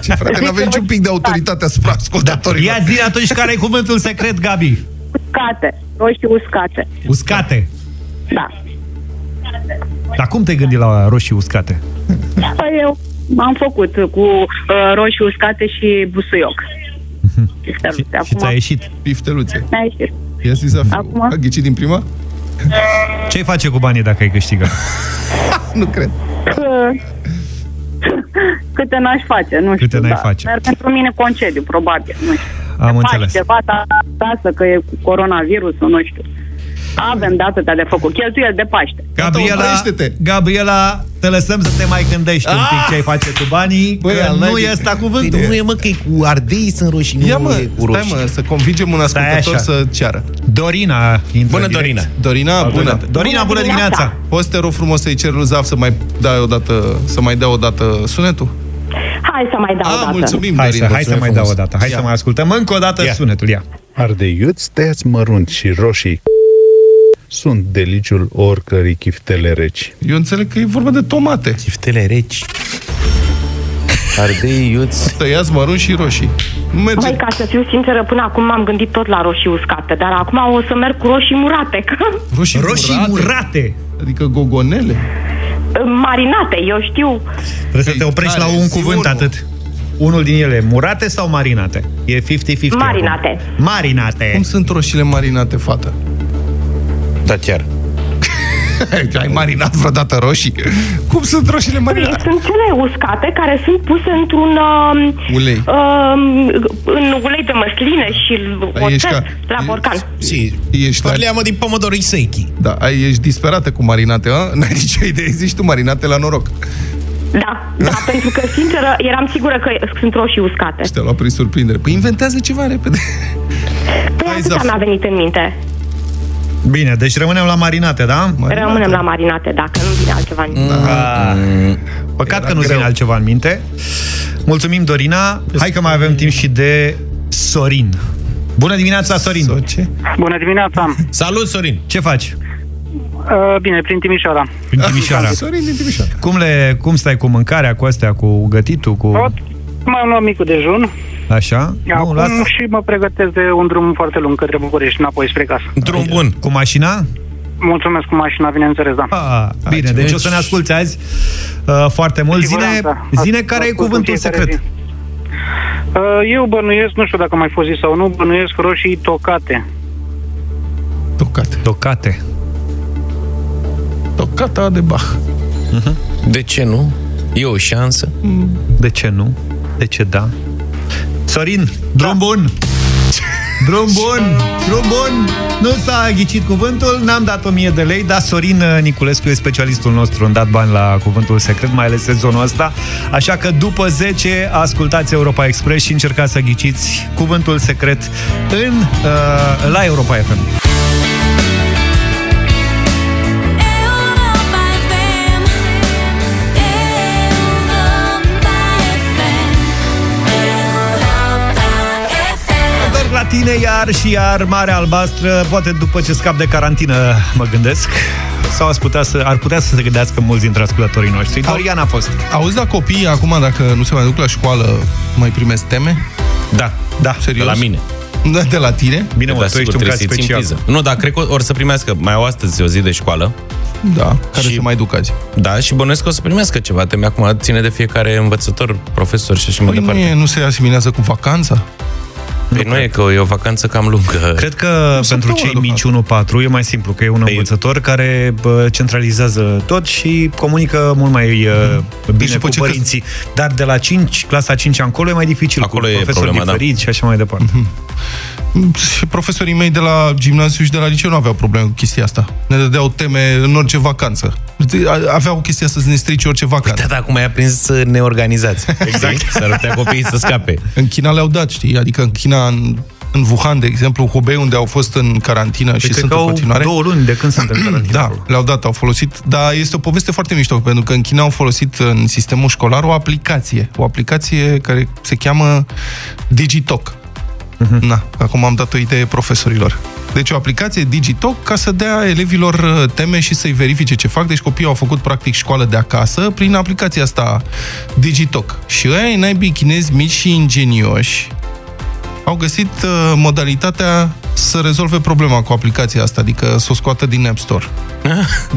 Ce frate, nu avem niciun pic de autoritate asupra ascultătorilor. Da. Ia zi atunci care e cuvântul secret, Gabi. Uscate. Roșii uscate. Uscate? Da. Dar cum te-ai gândit la roșii uscate? Păi eu am făcut cu uh, roșii uscate și busuioc. Și, Acum... și ți-a ieșit? Pifteluțe. Mi-a ieșit. Ia zi să Acum... A ghicit din prima? Ce-ai face cu banii dacă ai câștigat? nu cred. Câte n-aș face, nu Câte știu. n-ai da. face? Dar pentru mine concediu, probabil, nu știu. Am Faci înțeles. ceva acasă, că e cu coronavirusul, nu știu. Avem de atâtea de făcut. Cheltuieli de Paște. Gabriela, oprește-te. Gabriela, te lăsăm să te mai gândești un pic ce ai face cu banii, Băi, că al nu naibii. e ăsta cuvântul. Păi nu e, mă, că e cu ardei sunt roșii, nu Ia mă, e cu stai roșii. mă, să convingem un ascultător așa. să ceară. Dorina intră Bună, direct. Dorina! Dorina, bună. Dorina, bună dimineața! Poți te rog frumos să-i cer lui Zaf să mai dai o dată, să mai dea o dată sunetul? Hai să mai dau o Ah, dată. mulțumim, Hai Dorina. să, hai să mai mulțumim dau o frumos. dată. Hai Ia. să mai ascultăm încă o dată Ia. sunetul. Ia. Ardeiuți tăiați mărunt și roșii sunt deliciul oricărei chiftele reci. Eu înțeleg că e vorba de tomate. Chiftele reci. Ardei, iuți. Tăiați mărunt și roșii. Merge. Mai ca să fiu sinceră, până acum m-am gândit tot la roșii uscate, dar acum o să merg cu roșii murate, că Roșii, Roșii murate. Adică gogonele. marinate, eu știu. Trebuie să te oprești la un cuvânt atât. Unul din ele, murate sau marinate? E 50-50 acum. Marinate. Marinate. Cum sunt roșiile marinate, fată? Da, chiar. Ai marinat vreodată roșii? Cum sunt roșiile Păi, marinate? sunt cele uscate care sunt puse într-un... Uh, Ulei. Uh, în ulei de măsline și Ai, ești oțet ca- la borcan. Si, Ești la... parliamo di pomodori secchi. Da, ai, ești disperată cu marinate, a? N-ai nicio idee, zici tu marinate la noroc. Da, da, pentru că, sinceră, eram sigură că sunt roșii uscate. Și te-a luat prin surprindere. Păi inventează ceva repede. Păi Hai, atâta Zaf. mi-a venit în minte. Bine, deci rămânem la marinate, da? Rămânem la marinate, dacă nu vine altceva în minte. Ah, Păcat că nu-ți vine altceva în minte. Mulțumim, Dorina. Hai că mai avem timp și de Sorin. Bună dimineața, Sorin! Soce? Bună dimineața! Salut, Sorin! Ce faci? Uh, bine, prin Timișoara. În Timișoara. Sorin din Timișoara. Cum, le, cum stai cu mâncarea, cu astea, cu gătitul, cu... Tot m-am luat micul dejun. Așa? Acum Nu, lasă. și mă pregătesc de un drum foarte lung către București, înapoi spre casă. Drum bun. Cu mașina? Mulțumesc cu mașina, bineînțeles, da. Ah, bine, deci o să ne asculți azi uh, foarte mult. Zine, Siguranță. zine As- care e ascult în cuvântul fiecare secret. zi. Uh, eu bănuiesc, nu știu dacă a mai fost zis sau nu, bănuiesc roșii tocate. Tocate. Tocate. Tocata de Bach. De ce nu? E o șansă. De ce nu? De ce da? Sorin, drum bun! Drum bun! Drum bun! Nu s-a ghicit cuvântul, n-am dat 1000 de lei, dar Sorin uh, Niculescu e specialistul nostru în dat bani la cuvântul secret, mai ales sezonul ăsta. Așa că după 10 ascultați Europa Express și încercați să ghiciți cuvântul secret în, uh, la Europa FM. Tine iar și iar, Mare Albastră, poate după ce scap de carantină, mă gândesc, sau ar putea să, ar putea să se gândească mulți dintre ascultătorii noștri. Dorian a fost. Auzi la copii, acum, dacă nu se mai duc la școală, mai primesc teme? Da. Da. Serios? De la mine. Da, de la tine? Bine, mă, Da, tu ești sigur, un trebuie caz să-i țin special. priză. Nu, dar cred că or să primească. Mai au astăzi o zi de școală. Da, care Și- se mai duc azi. Da, și bănuiesc că o să primească ceva teme. Acum ține de fiecare învățător, profesor și așa mai Păi nu, departe. e, nu se asimilează cu vacanța? Păi nu e că e o vacanță cam lungă. Cred că pentru cei mici 1-4 e mai simplu, că e un învățător care bă, centralizează tot și comunică mult mai uh, bine după cu ce că- părinții. Dar de la 5, clasa 5 încolo e mai dificil, Acolo cu e profesori problema, da. diferiți și așa mai departe. Și profesorii mei de la gimnaziu și de la liceu nu aveau probleme cu chestia asta. Ne dădeau teme în orice vacanță. Aveau chestia să ne strice orice vacanță. Da, da, acum i-a prins uh, neorganizați. Exact. S-ar putea copiii să scape. În China le-au dat, știi? Adică în China, în, în Wuhan, de exemplu, Hubei, unde au fost în carantină și Păi cred sunt că în au continuare. două luni de când sunt în carantină. Da, le-au dat, au folosit, dar este o poveste foarte mișto, pentru că în China au folosit în sistemul școlar o aplicație, o aplicație care se cheamă Digitalk. Na, acum am dat o idee profesorilor. Deci o aplicație Digitalk ca să dea elevilor uh, teme și să-i verifice ce fac. Deci copiii au făcut practic școală de acasă prin aplicația asta Digitalk. Și ăia naibii chinezi mici și ingenioși au găsit uh, modalitatea să rezolve problema cu aplicația asta, adică să o scoată din App Store.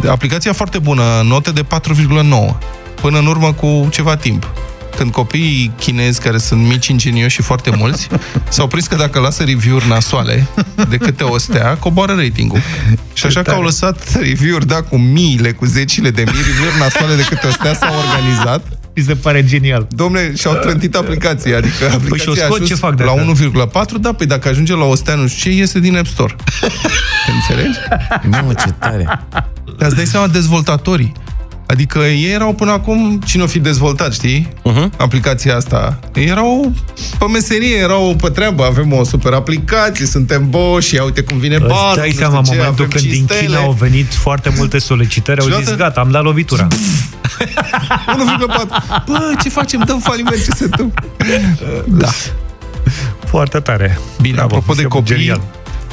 De- Aplicația foarte bună, note de 4,9, până în urmă cu ceva timp. Când copiii chinezi, care sunt mici, ingenioși și foarte mulți, s-au prins că dacă lasă review-uri nasoale de câte o stea, coboară ratingul. Și așa că au lăsat review-uri, da, cu miile, cu zecile de mii, review-uri nasoale de câte o stea s-au organizat. Mi se pare genial. Domne, și-au trântit aplicația, adică aplicația Păi și-o a scot, ajuns ce fac de la asta? 1,4, da, păi dacă ajunge la o stea, nu știu ce, iese din App Store. Înțelegi? Mamă, ce tare. Dar îți dai seama, dezvoltatorii. Adică ei erau până acum, cine o fi dezvoltat, știi? Uh-huh. Aplicația asta. Ei erau pe meserie, erau pe treabă. Avem o super aplicație, suntem boși, ia uite cum vine Îți banul. dai nu seama, în știu ce, momentul avem când din cinci stele. China au venit foarte multe solicitări, au Și zis, odată- gata, am dat lovitura. 1,4. Bă, ce facem? Dăm faliment, ce se întâmplă? Da. Foarte tare. Bine, Bravo, apropo de se- copii, genial.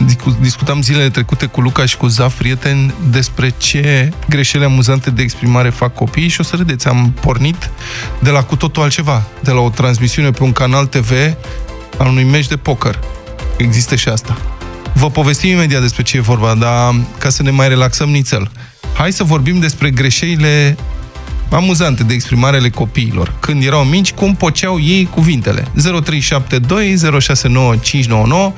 Discu- discutam zilele trecute cu Luca și cu Zaf, prieteni, despre ce greșeli amuzante de exprimare fac copiii și o să râdeți. Am pornit de la cu totul altceva, de la o transmisiune pe un canal TV al unui meci de poker. Există și asta. Vă povestim imediat despre ce e vorba, dar ca să ne mai relaxăm nițel. Hai să vorbim despre greșelile amuzante de exprimarele copiilor. Când erau mici, cum poceau ei cuvintele. 0372 069599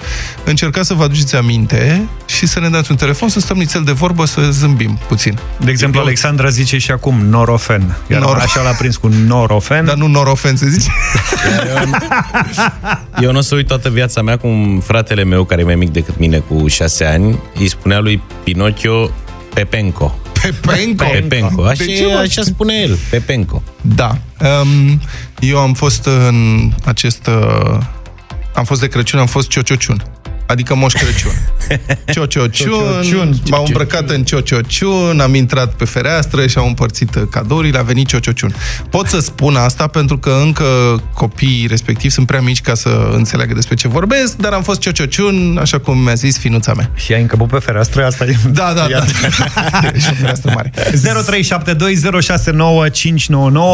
Încercați să vă aduceți aminte și să ne dați un telefon, să stăm nițel de vorbă, să zâmbim puțin. De exemplu, Alexandra zice și acum norofen. Iar Nor- așa l-a prins cu norofen. Dar nu norofen se zice. Eu nu o să uit toată viața mea cum fratele meu, care e mai mic decât mine cu șase ani, îi spunea lui Pinocchio Pepenco. Pepenco? Pepenco. Așa, De ce, mă? așa spune el, Pepenco. Da. Um, eu am fost în acest... Uh, am fost de Crăciun, am fost Ciociociun. Adică Moș Crăciun. Ciociociun, Ciociociun. m-au îmbrăcat în Ciociociun, am intrat pe fereastră și am împărțit uh, cadourile, a venit Ciociociun. Pot să spun asta pentru că încă copiii respectivi sunt prea mici ca să înțeleagă despre ce vorbesc, dar am fost Ciociociun, așa cum mi-a zis finuța mea. Și ai încăput pe fereastră, asta e... Da, da, da. și o fereastră mare.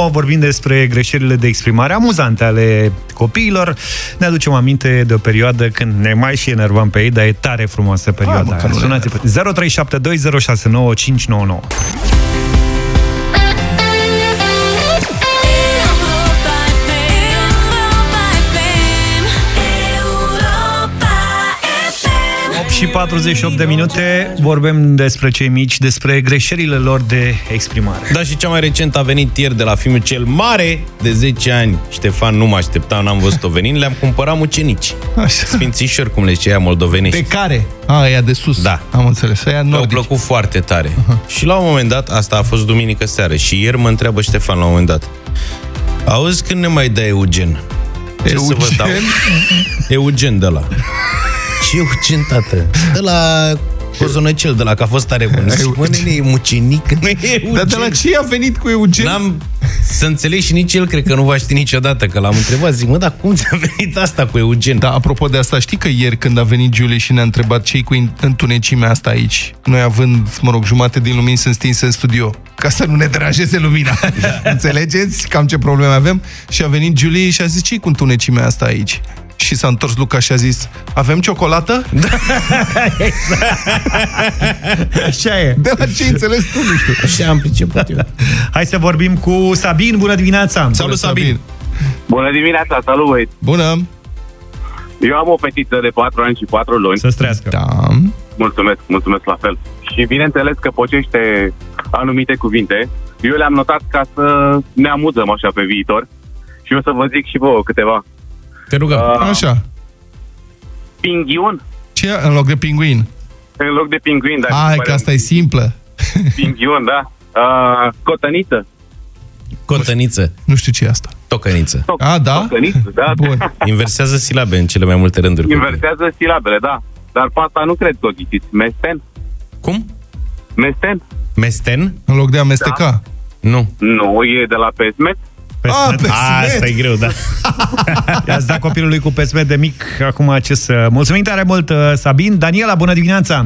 0372069599 Vorbim despre greșelile de exprimare amuzante ale copiilor. Ne aducem aminte de o perioadă când ne mai și enervam pe ei, dar e tare frumoasă perioada mă, că aia. nu le Sunați pe 0372069599 și 48 de minute vorbim despre cei mici, despre greșelile lor de exprimare. Da, și cea mai recent a venit ieri de la filmul cel mare de 10 ani. Ștefan, nu mă așteptam, n-am văzut-o venind. Le-am cumpărat mucenici. Așa. Sfințișori, cum le zice ea moldovenești. De care? A, ea de sus. Da. Am înțeles. Aia Mi-au nordici. plăcut foarte tare. Uh-huh. Și la un moment dat, asta a fost duminică seară, și ieri mă întreabă Ștefan la un moment dat. Auzi când ne mai dai Eugen? Ce să vă dau? Eugen de la. Ce Eugen, tată? De la Cozonăcel, de la că a fost tare bun. Zic, mă, nene, e mucenic, nu e Eugen. Dar de la ce a venit cu Eugen? N-am să înțeleg și nici el, cred că nu va ști niciodată, că l-am întrebat, zic, mă, dar cum ți-a venit asta cu Eugen? Da, apropo de asta, știi că ieri când a venit Julie și ne-a întrebat ce cu întunecimea asta aici, noi având, mă rog, jumate din lumini sunt stinse în studio, ca să nu ne deranjeze lumina. Da. Înțelegeți cam ce probleme avem? Și a venit Julie și a zis, ce cu întunecimea asta aici? Și s-a întors Luca și a zis, avem ciocolată? Da. Așa e. De la ce înțeles tu, nu știu. Așa am priceput eu. Hai să vorbim cu Sabin. Bună dimineața! Salut, Sabin! Bună dimineața, salut băieți! Bună! Eu am o fetiță de 4 ani și 4 luni. Să strească. Da. Mulțumesc, mulțumesc la fel. Și bineînțeles că pocește anumite cuvinte. Eu le-am notat ca să ne amuzăm așa pe viitor. Și o să vă zic și vouă câteva. Te rugăm. Uh, Așa. Pinghiun Ce în loc de pinguin? în loc de pinguin. Dar Hai că asta e simplă. Pinghiun, da. Uh, cotăniță. Cotăniță. Nu știu ce e asta. Tocăniță. A, da? Tocăniță, da. Bun. Inversează silabe în cele mai multe rânduri. Inversează silabele, da. Dar pe asta nu cred că o ghiciți. Mesten? Cum? Mesten? Mesten? În loc de amesteca. Da. Nu. Nu, e de la pesmet. Ah, Pesmet. pesmet. Asta e greu, da. I-ați dat copilului cu pesmet de mic acum acest... uh, Mulțumim tare mult, uh, Sabin. Daniela, bună dimineața!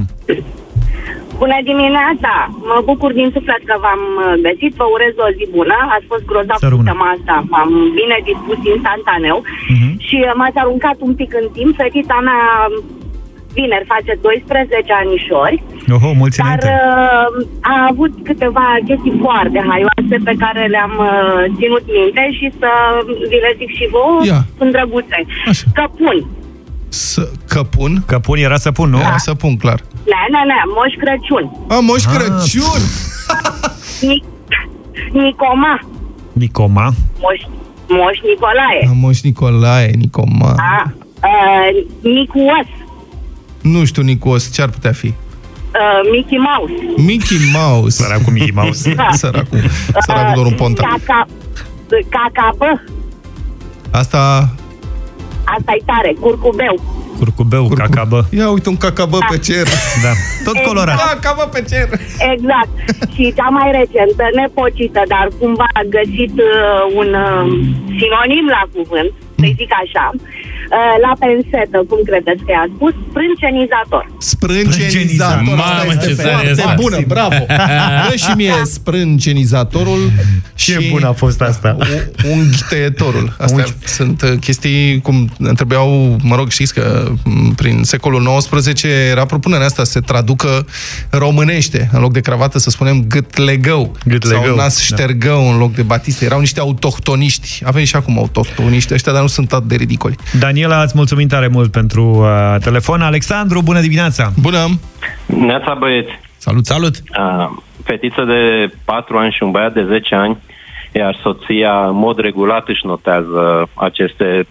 Bună dimineața! Mă bucur din suflet că v-am uh, găsit, vă urez o zi bună. Ați fost grozav Să rămână. săptămâna asta, m-am bine dispus instantaneu Mhm. și uh, m-ați aruncat un pic în timp. Fetița mea vineri face 12 anișori, Oho, mulți dar înainte. uh, a avut câteva chestii foarte haioase pe care le-am uh, ținut minte și să vi le zic și vouă, Ia. sunt drăguțe. Așa. Căpun. Să, căpun? Căpun era să pun, nu? Era să pun, clar. Ne, ne, ne, Moș Crăciun. A, Moș Ah. Crăciun! Nic- Nicoma. Nicoma. Moș, Moș Nicolae. A, Moș Nicolae, Nicoma. A, uh, Nicuos. Nu știu, Nicos, ce ar putea fi? Uh, Mickey Mouse. Mickey Mouse. Săracul Mickey Mouse. Da. Săracul. Săracul doar un ponta. Caca, cacabă. Asta... Asta e tare. Curcubeu. Curcubeu, Curcu- cacabă. Ia uite un cacabă pe cer. Da. Tot colorat. Cacabă pe cer. Exact. Și cea mai recentă, nepocită, dar cumva a găsit uh, un uh, sinonim la cuvânt, să zic așa. Uh, la pensetă, cum credeți că i-a spus? Sprâncenizator. Sprâncenizator. Mamă, Asta ce este tare foarte este. bună, bravo. Dă și mie sprâncenizatorul Ce și bun a fost asta. unghi tăietorul. Astea sunt uh, chestii cum trebuiau, mă rog, știți că m, prin secolul XIX era propunerea asta să se traducă românește. În loc de cravată să spunem gâtlegău. Gâtlegău, Sau nas da. ștergău în loc de batiste. Erau niște autohtoniști. Avem și acum autohtoniști ăștia, dar nu sunt atât de ridicoli. Daniela, îți mulțumim tare mult pentru uh, telefon. Alexandru, bună dimineața! Bună! Neața băieți. Salut! Salut! Uh, fetiță de 4 ani și un băiat de 10 ani, iar soția în mod regulat își notează aceste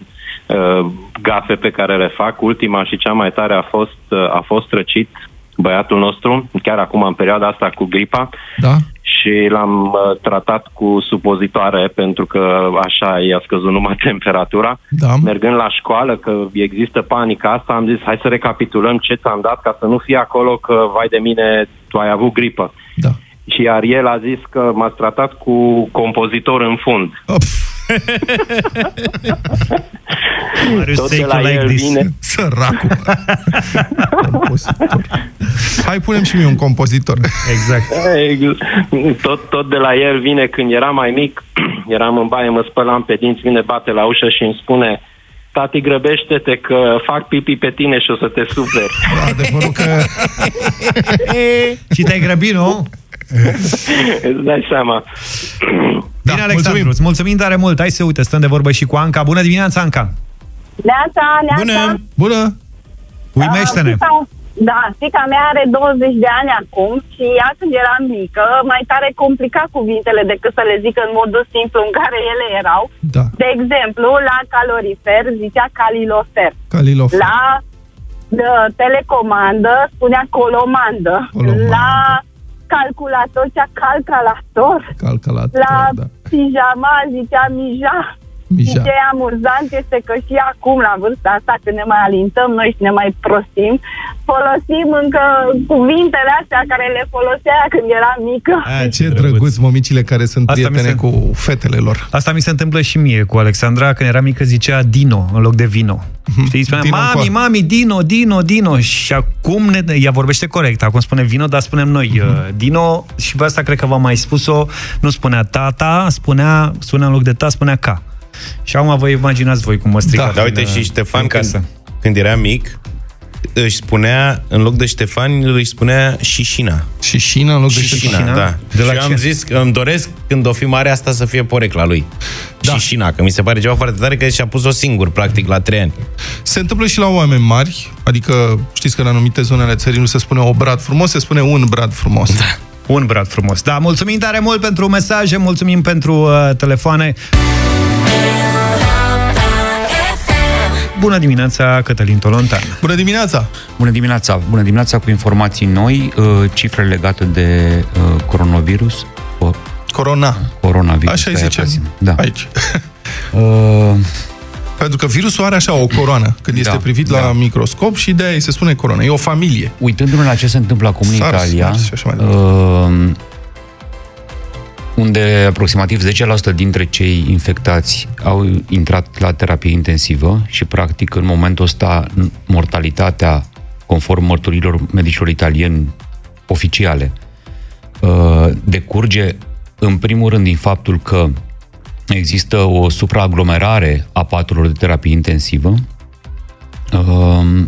uh, gafe pe care le fac. Ultima și cea mai tare a fost, uh, a fost răcit băiatul nostru, chiar acum în perioada asta cu gripa Da? Și l-am uh, tratat cu supozitoare pentru că așa i-a scăzut numai temperatura. Da. Mergând la școală, că există panica asta, am zis hai să recapitulăm ce ți-am dat ca să nu fie acolo că, vai de mine, tu ai avut gripă. Da. Și iar el a zis că m-a tratat cu compozitor în fund. Marius Tot de Secu la like el this. vine. Săracul. compozitor. Hai, punem și mie un compozitor. Exact. Tot, tot de la el vine când eram mai mic, eram în baie, mă spălam pe dinți, vine, bate la ușă și îmi spune Tati, grăbește-te că fac pipi pe tine și o să te suferi. Adevărul că... Și te-ai grăbit, nu? Îți dai seama. Da, Bine, Alexandru, mulțumim. îți mulțumim tare mult. Hai să uite, stăm de vorbă și cu Anca. Bună dimineața, Anca! Neața, neața. Bună! Uimește-ne! Uh, fica- Da, fica mea are 20 de ani acum și ea când era mică, mai tare complica cuvintele decât să le zică în modul simplu în care ele erau. Da. De exemplu, la calorifer zicea calilofer. Calilofer. La de, telecomandă spunea colomandă. Colomandă. La calculator zicea calculator. Calculator, La da. pijama zicea mija. Mija. Și ce e amuzant este că și acum, la vârsta asta, când ne mai alintăm noi și ne mai prostim, folosim încă cuvintele astea care le folosea când era mică. A, ce drăguț momicile care sunt Asta mi prietene se- cu fetele lor. Asta mi se întâmplă și mie cu Alexandra, când era mică zicea Dino în loc de vino. Știi, spunea, Dino mami, încoa. mami, Dino, Dino, Dino. Și acum ne, ea vorbește corect. Acum spune vino, dar spunem noi uh, Dino și pe asta cred că v-am mai spus-o. Nu spunea tata, spunea, spunea în loc de ta, spunea ca. Și acum vă imaginați voi cum mă strică. Da, da uite, și Ștefan, când, când era mic, își spunea, în loc de Ștefan, își spunea Șișina. Șișina în loc de Șișina, Ștefan? da. De la și eu ce? am zis că îmi doresc, când o fi mare, asta să fie porecla lui. Da. Șișina, că mi se pare ceva foarte tare, că și-a pus-o singur, practic, la trei ani. Se întâmplă și la oameni mari, adică știți că în anumite zone ale țării nu se spune o brad frumos, se spune un brad frumos. Da. Un brad frumos. Da, mulțumim tare mult pentru mesaje, mulțumim pentru uh, telefoane. Bună dimineața, Cătălin Tolontan. Bună dimineața! Bună dimineața! Bună dimineața cu informații noi, uh, cifre legate de uh, coronavirus. Uh, Corona. Coronavirus. Așa îi aia zicem puțin. Da. aici. Uh, Pentru că virusul are așa o coroană, când este Da, privit la microscop și de aia îi se spune coroană. E o familie. Uitându-ne la ce se întâmplă acum în SARS, Italia, SARS și așa mai uh, unde aproximativ 10% dintre cei infectați au intrat la terapie intensivă și, practic, în momentul ăsta, mortalitatea, conform mărturilor medicilor italieni oficiale, uh, decurge, în primul rând, din faptul că există o supraaglomerare a paturilor de terapie intensivă, uh,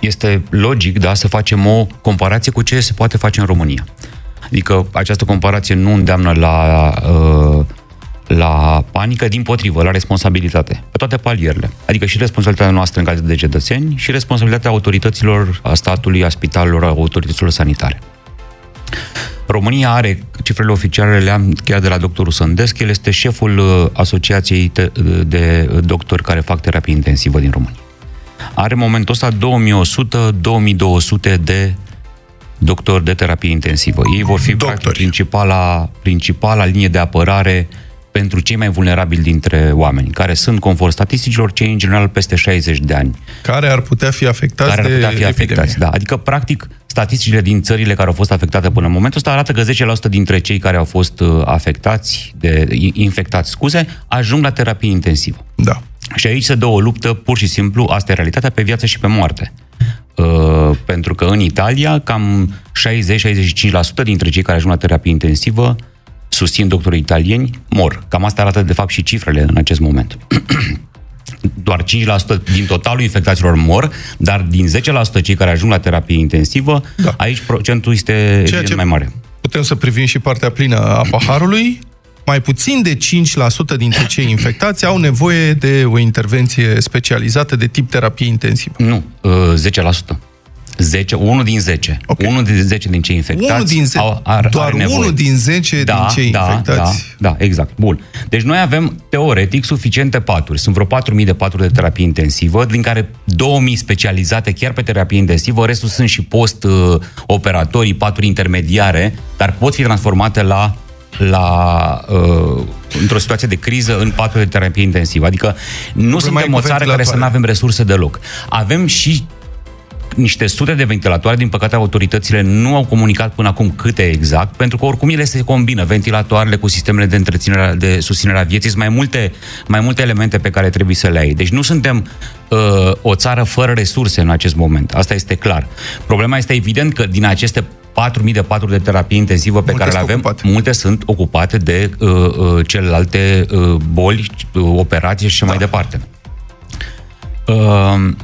este logic, da, să facem o comparație cu ce se poate face în România. Adică această comparație nu îndeamnă la, uh, la panică, din potrivă, la responsabilitate. Pe toate palierele. Adică și responsabilitatea noastră în calitate de cetățeni și responsabilitatea autorităților, a statului, a spitalelor, a autorităților sanitare. România are, cifrele oficiale le am chiar de la doctorul Sândesc, el este șeful uh, Asociației te- de doctori care fac terapie intensivă din România. Are în momentul ăsta 2100-2200 de doctori de terapie intensivă. Ei vor fi practic principala, principala linie de apărare pentru cei mai vulnerabili dintre oameni, care sunt, conform statisticilor, cei în general peste 60 de ani. Care ar putea fi afectați care ar de putea fi afectați. epidemie. Da. Adică, practic, statisticile din țările care au fost afectate până în momentul ăsta arată că 10% dintre cei care au fost uh, afectați, de, infectați, scuze, ajung la terapie intensivă. Da. Și aici se dă o luptă, pur și simplu, asta e realitatea, pe viață și pe moarte. Uh, pentru că în Italia, cam 60-65% dintre cei care ajung la terapie intensivă, susțin doctorii italieni, mor. Cam asta arată, de fapt, și cifrele în acest moment. Doar 5% din totalul infectaților mor, dar din 10% cei care ajung la terapie intensivă, da. aici procentul este evident ce mai mare. Putem să privim și partea plină a paharului. Mai puțin de 5% dintre cei infectați au nevoie de o intervenție specializată de tip terapie intensivă. Nu, uh, 10%. 10, 1 din 10. Okay. 1 din 10 din cei infectați Unul din ze- au, ar, doar are nevoie. 1 din 10 da, din cei da, infectați. Da, da, exact. Bun. Deci noi avem, teoretic, suficiente paturi. Sunt vreo 4.000 de paturi de terapie intensivă, din care 2.000 specializate chiar pe terapie intensivă, restul sunt și post-operatorii, paturi intermediare, dar pot fi transformate la la, uh, într-o situație de criză în paturi de terapie intensivă. Adică nu Problema e suntem cu o țară care să ventilatoare. nu avem resurse deloc. Avem și niște sute de ventilatoare, din păcate autoritățile nu au comunicat până acum câte exact, pentru că oricum ele se combină, ventilatoarele cu sistemele de întreținere, de susținere a vieții, sunt mai multe, mai multe elemente pe care trebuie să le ai. Deci nu suntem uh, o țară fără resurse în acest moment, asta este clar. Problema este evident că din aceste 4.000 de paturi de terapie intensivă pe Multe care le sunt avem, ocupate. multe sunt ocupate de uh, uh, celelalte uh, boli, uh, operații și da. mai departe. Uh,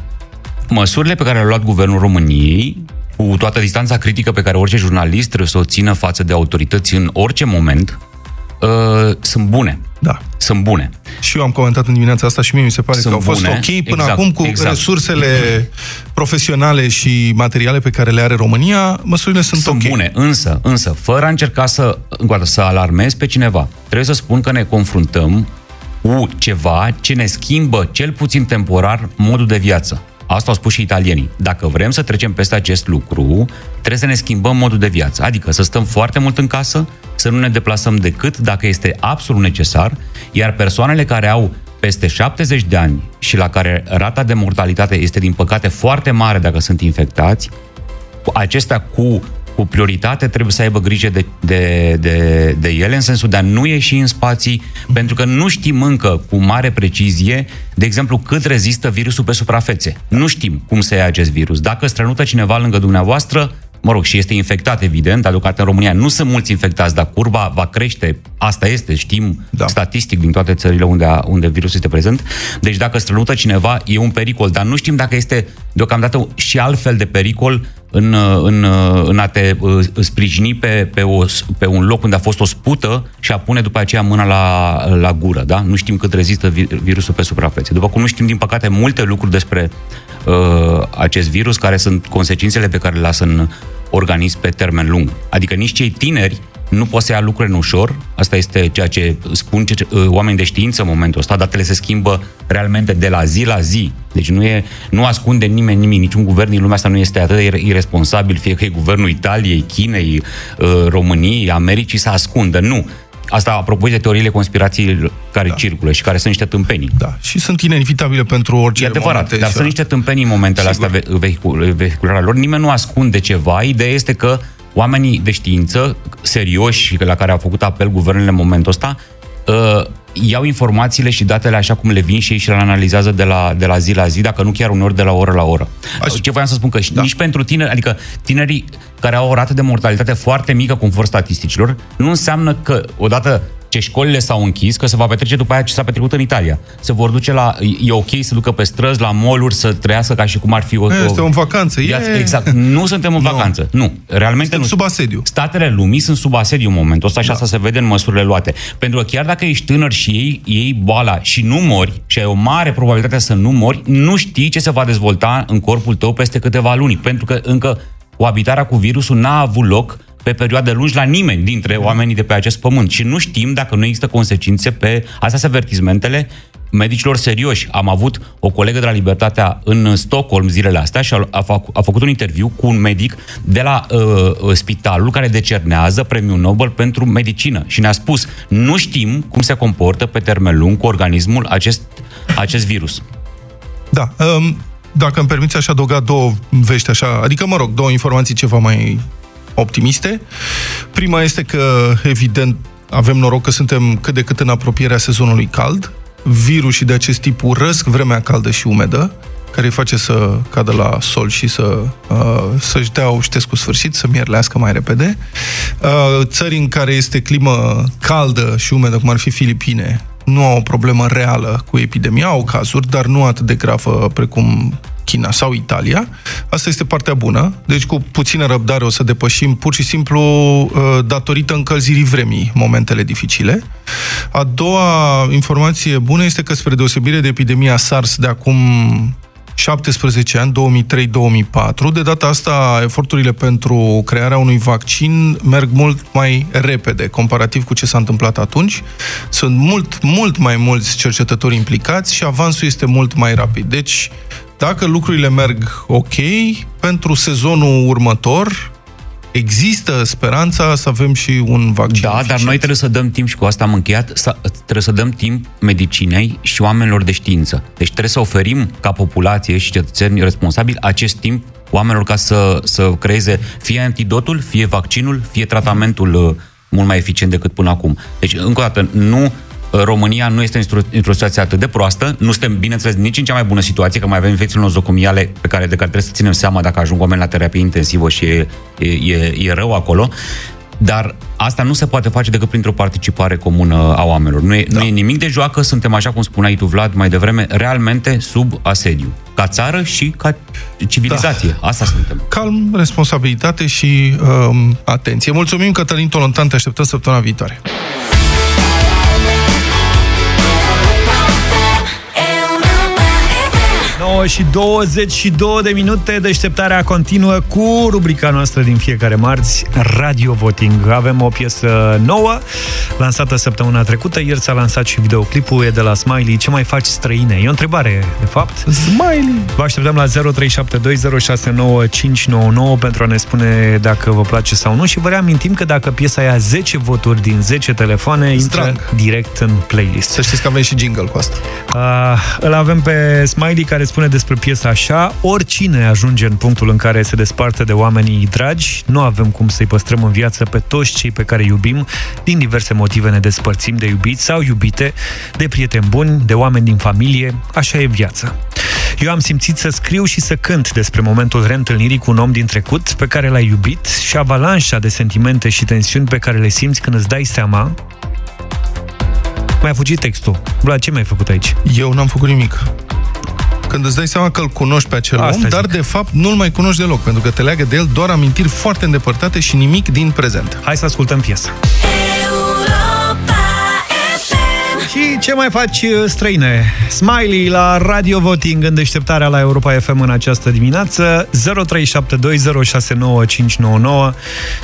măsurile pe care le-a luat Guvernul României, cu toată distanța critică pe care orice jurnalist trebuie să o țină față de autorități în orice moment, uh, sunt bune. Da. Sunt bune. Și eu am comentat în dimineața asta și mie mi se pare Sunt că au fost bune. ok până Exact, acum cu exact. resursele profesionale și materiale pe care le are România, măsurile sunt, Sunt ok. bune, însă, însă, fără a încerca să, încă o dată, să alarmez pe cineva, trebuie să spun că ne confruntăm cu ceva ce ne schimbă, cel puțin temporar, modul de viață. Asta au spus și italienii. Dacă vrem să trecem peste acest lucru, trebuie să ne schimbăm modul de viață. Adică să stăm foarte mult în casă, să nu ne deplasăm decât dacă este absolut necesar, iar persoanele care au peste 70 de ani și la care rata de mortalitate este, din păcate, foarte mare dacă sunt infectați, cu acestea cu, cu prioritate trebuie să aibă grijă de, de, de, de ele, în sensul de a nu ieși în spații, pentru că nu știm încă cu mare precizie, de exemplu, cât rezistă virusul pe suprafețe. Nu știm cum se ia acest virus. Dacă strănută cineva lângă dumneavoastră, mă rog, și este infectat, evident, dar deocamdată în România nu sunt mulți infectați, dar curba va crește, asta este, știm da. statistic din toate țările unde, a, unde virusul este prezent. Deci dacă strănută cineva, e un pericol, dar nu știm dacă este deocamdată și altfel de pericol în, în, în a te uh, sprijini pe, pe, o, pe un loc unde a fost o spută și a pune după aceea mâna la, la gură, da? Nu știm cât rezistă vi- virusul pe suprafețe. După cum nu știm, din păcate, multe lucruri despre uh, acest virus, care sunt consecințele pe care le lasă în organism pe termen lung. Adică nici cei tineri nu pot să ia lucrurile în ușor, asta este ceea ce spun ce, uh, oamenii de știință în momentul ăsta, datele se schimbă realmente de la zi la zi. Deci nu, e, nu ascunde nimeni nimic, niciun guvern din lumea asta nu este atât de irresponsabil, fie că e guvernul Italiei, Chinei, uh, României, Americii, să ascundă. Nu. Asta apropo de teoriile conspirației care da. circulă și care sunt niște tâmpenii. Da, și sunt inevitabile pentru orice E adevărat, momente dar și- sunt niște tâmpenii în momentele Sigur. astea ve- vehicul- vehicularea lor. Nimeni nu ascunde ceva. Ideea este că oamenii de știință, serioși, la care au făcut apel guvernele în momentul ăsta, uh, iau informațiile și datele așa cum le vin și ei și le analizează de la, de la zi la zi, dacă nu chiar uneori de la oră la oră. Aș... Ce voiam să spun că da. nici pentru tineri, adică tinerii care au o rată de mortalitate foarte mică conform statisticilor, nu înseamnă că odată ce școlile s-au închis, că se va petrece după aia ce s-a petrecut în Italia. Se vor duce la... E ok să ducă pe străzi, la mall să trăiască ca și cum ar fi o... Este o în vacanță. viață. E... Exact. Nu suntem în vacanță. Nu. Realmente Suntem nu. sub asediu. Statele lumii sunt sub asediu în momentul ăsta și da. asta se vede în măsurile luate. Pentru că chiar dacă ești tânăr și ei, ei boala și nu mori, și ai o mare probabilitate să nu mori, nu știi ce se va dezvolta în corpul tău peste câteva luni. Pentru că încă coabitarea cu virusul n-a avut loc pe perioade lungi la nimeni dintre oamenii de pe acest pământ. Și nu știm dacă nu există consecințe pe... Astea sunt avertizmentele medicilor serioși. Am avut o colegă de la Libertatea în Stockholm zilele astea și a, a, fac, a făcut un interviu cu un medic de la uh, spitalul care decernează premiul Nobel pentru medicină și ne-a spus nu știm cum se comportă pe termen lung cu organismul acest, acest virus. Da. Um, dacă îmi permiți, aș adăuga două vești așa, adică, mă rog, două informații ceva mai optimiste. Prima este că, evident, avem noroc că suntem cât de cât în apropierea sezonului cald. virus și de acest tip urăsc vremea caldă și umedă, care îi face să cadă la sol și să, uh, să-și dea cu sfârșit, să mierlească mai repede. Uh, țări în care este climă caldă și umedă, cum ar fi Filipine, nu au o problemă reală cu epidemia, au cazuri, dar nu atât de gravă precum China sau Italia. Asta este partea bună. Deci cu puțină răbdare o să depășim pur și simplu uh, datorită încălzirii vremii momentele dificile. A doua informație bună este că spre deosebire de epidemia SARS de acum 17 ani, 2003-2004. De data asta, eforturile pentru crearea unui vaccin merg mult mai repede, comparativ cu ce s-a întâmplat atunci. Sunt mult, mult mai mulți cercetători implicați și avansul este mult mai rapid. Deci, dacă lucrurile merg ok, pentru sezonul următor, există speranța să avem și un vaccin. Da, eficient. dar noi trebuie să dăm timp și cu asta am încheiat, să, trebuie să dăm timp medicinei și oamenilor de știință. Deci trebuie să oferim ca populație și cetățeni responsabili acest timp oamenilor ca să, să creeze fie antidotul, fie vaccinul, fie tratamentul uh, mult mai eficient decât până acum. Deci, încă o dată, nu România nu este într-o situație atât de proastă, nu suntem, bineînțeles, nici în cea mai bună situație, că mai avem infecțiile nozocomiale pe care, de care trebuie să ținem seama dacă ajung oameni la terapie intensivă și e, e, e, e rău acolo, dar asta nu se poate face decât printr-o participare comună a oamenilor. Nu e, da. nu e nimic de joacă, suntem, așa cum spuneai tu, Vlad, mai devreme, realmente sub asediu. Ca țară și ca civilizație. Da. Asta suntem. Calm, responsabilitate și um, atenție. Mulțumim, Cătălin Tolontan, te așteptăm săptămâna viitoare. 9 și 22 de minute, deșteptarea continuă cu rubrica noastră din fiecare marți, Radio Voting. Avem o piesă nouă, lansată săptămâna trecută, ieri s-a lansat și videoclipul, e de la Smiley. Ce mai faci străine? E o întrebare, de fapt. Smiley! Vă așteptăm la 0372069599 pentru a ne spune dacă vă place sau nu și vă reamintim că dacă piesa ia 10 voturi din 10 telefoane, intră direct în playlist. Să știți că avem și jingle cu asta. Uh, îl avem pe Smiley care spune spune despre piesa așa, oricine ajunge în punctul în care se desparte de oamenii dragi, nu avem cum să-i păstrăm în viață pe toți cei pe care iubim, din diverse motive ne despărțim de iubiți sau iubite, de prieteni buni, de oameni din familie, așa e viața. Eu am simțit să scriu și să cânt despre momentul reîntâlnirii cu un om din trecut pe care l-ai iubit și avalanșa de sentimente și tensiuni pe care le simți când îți dai seama mai a fugit textul. Vlad, ce mi-ai făcut aici? Eu n-am făcut nimic când îți dai seama că îl cunoști pe acel Asta om, zic. dar de fapt nu-l mai cunoști deloc, pentru că te leagă de el doar amintiri foarte îndepărtate și nimic din prezent. Hai să ascultăm piesa. Și ce mai faci uh, străine? Smiley la Radio Voting în deșteptarea la Europa FM în această dimineață 0372069599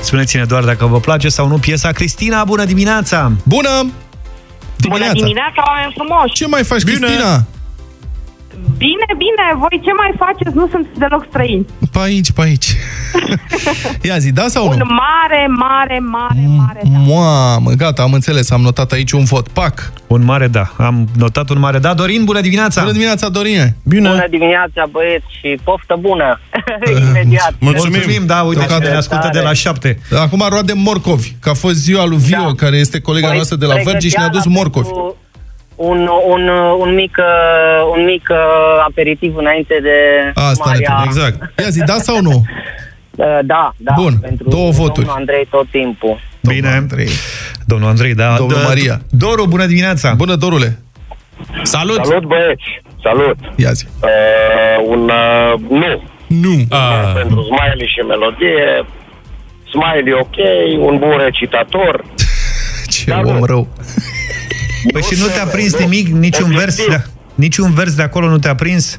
Spuneți-ne doar dacă vă place sau nu piesa Cristina, bună dimineața! Bună! Dimineața. Bună dimineața, oameni frumoși! Ce mai faci, Bine. Cristina? Bine, bine, voi ce mai faceți? Nu sunt deloc străini. Pe aici, pe aici. Ia zi, da sau un nu? Un mare, mare, mare, mare da. Mamă, gata, am înțeles, am notat aici un vot. Pac! Un mare da. Am notat un mare da. Dorin, bună dimineața! Bună dimineața, Dorin! Bine! Bună dimineața, băieți, și poftă bună! Imediat! Mulțumim, Mulțumim da, uite că ne ascultă de la șapte. Acum roadem morcovi, că a fost ziua lui Vio, da. care este colega Băi, noastră de la Vergi și ne-a dus morcovi. Pentru un, un, un mic, un mic aperitiv înainte de Asta Maria... exact. Ia zi, da sau nu? Da, da. Bun, pentru două voturi. Domnul Andrei tot timpul. Bine. Domnul Andrei. Domnul Andrei, da. Domnul da, Maria. Doru, bună dimineața. Bună, Dorule. Salut. Salut, băieți. Salut. Ia zi. Uh, un uh, nu. Nu. Uh. Pentru Smiley și melodie. Smiley ok, un bun recitator. Ce Dar om rău. Păi și nu te-a prins nimic, niciun vers, de, niciun vers de acolo nu te-a prins?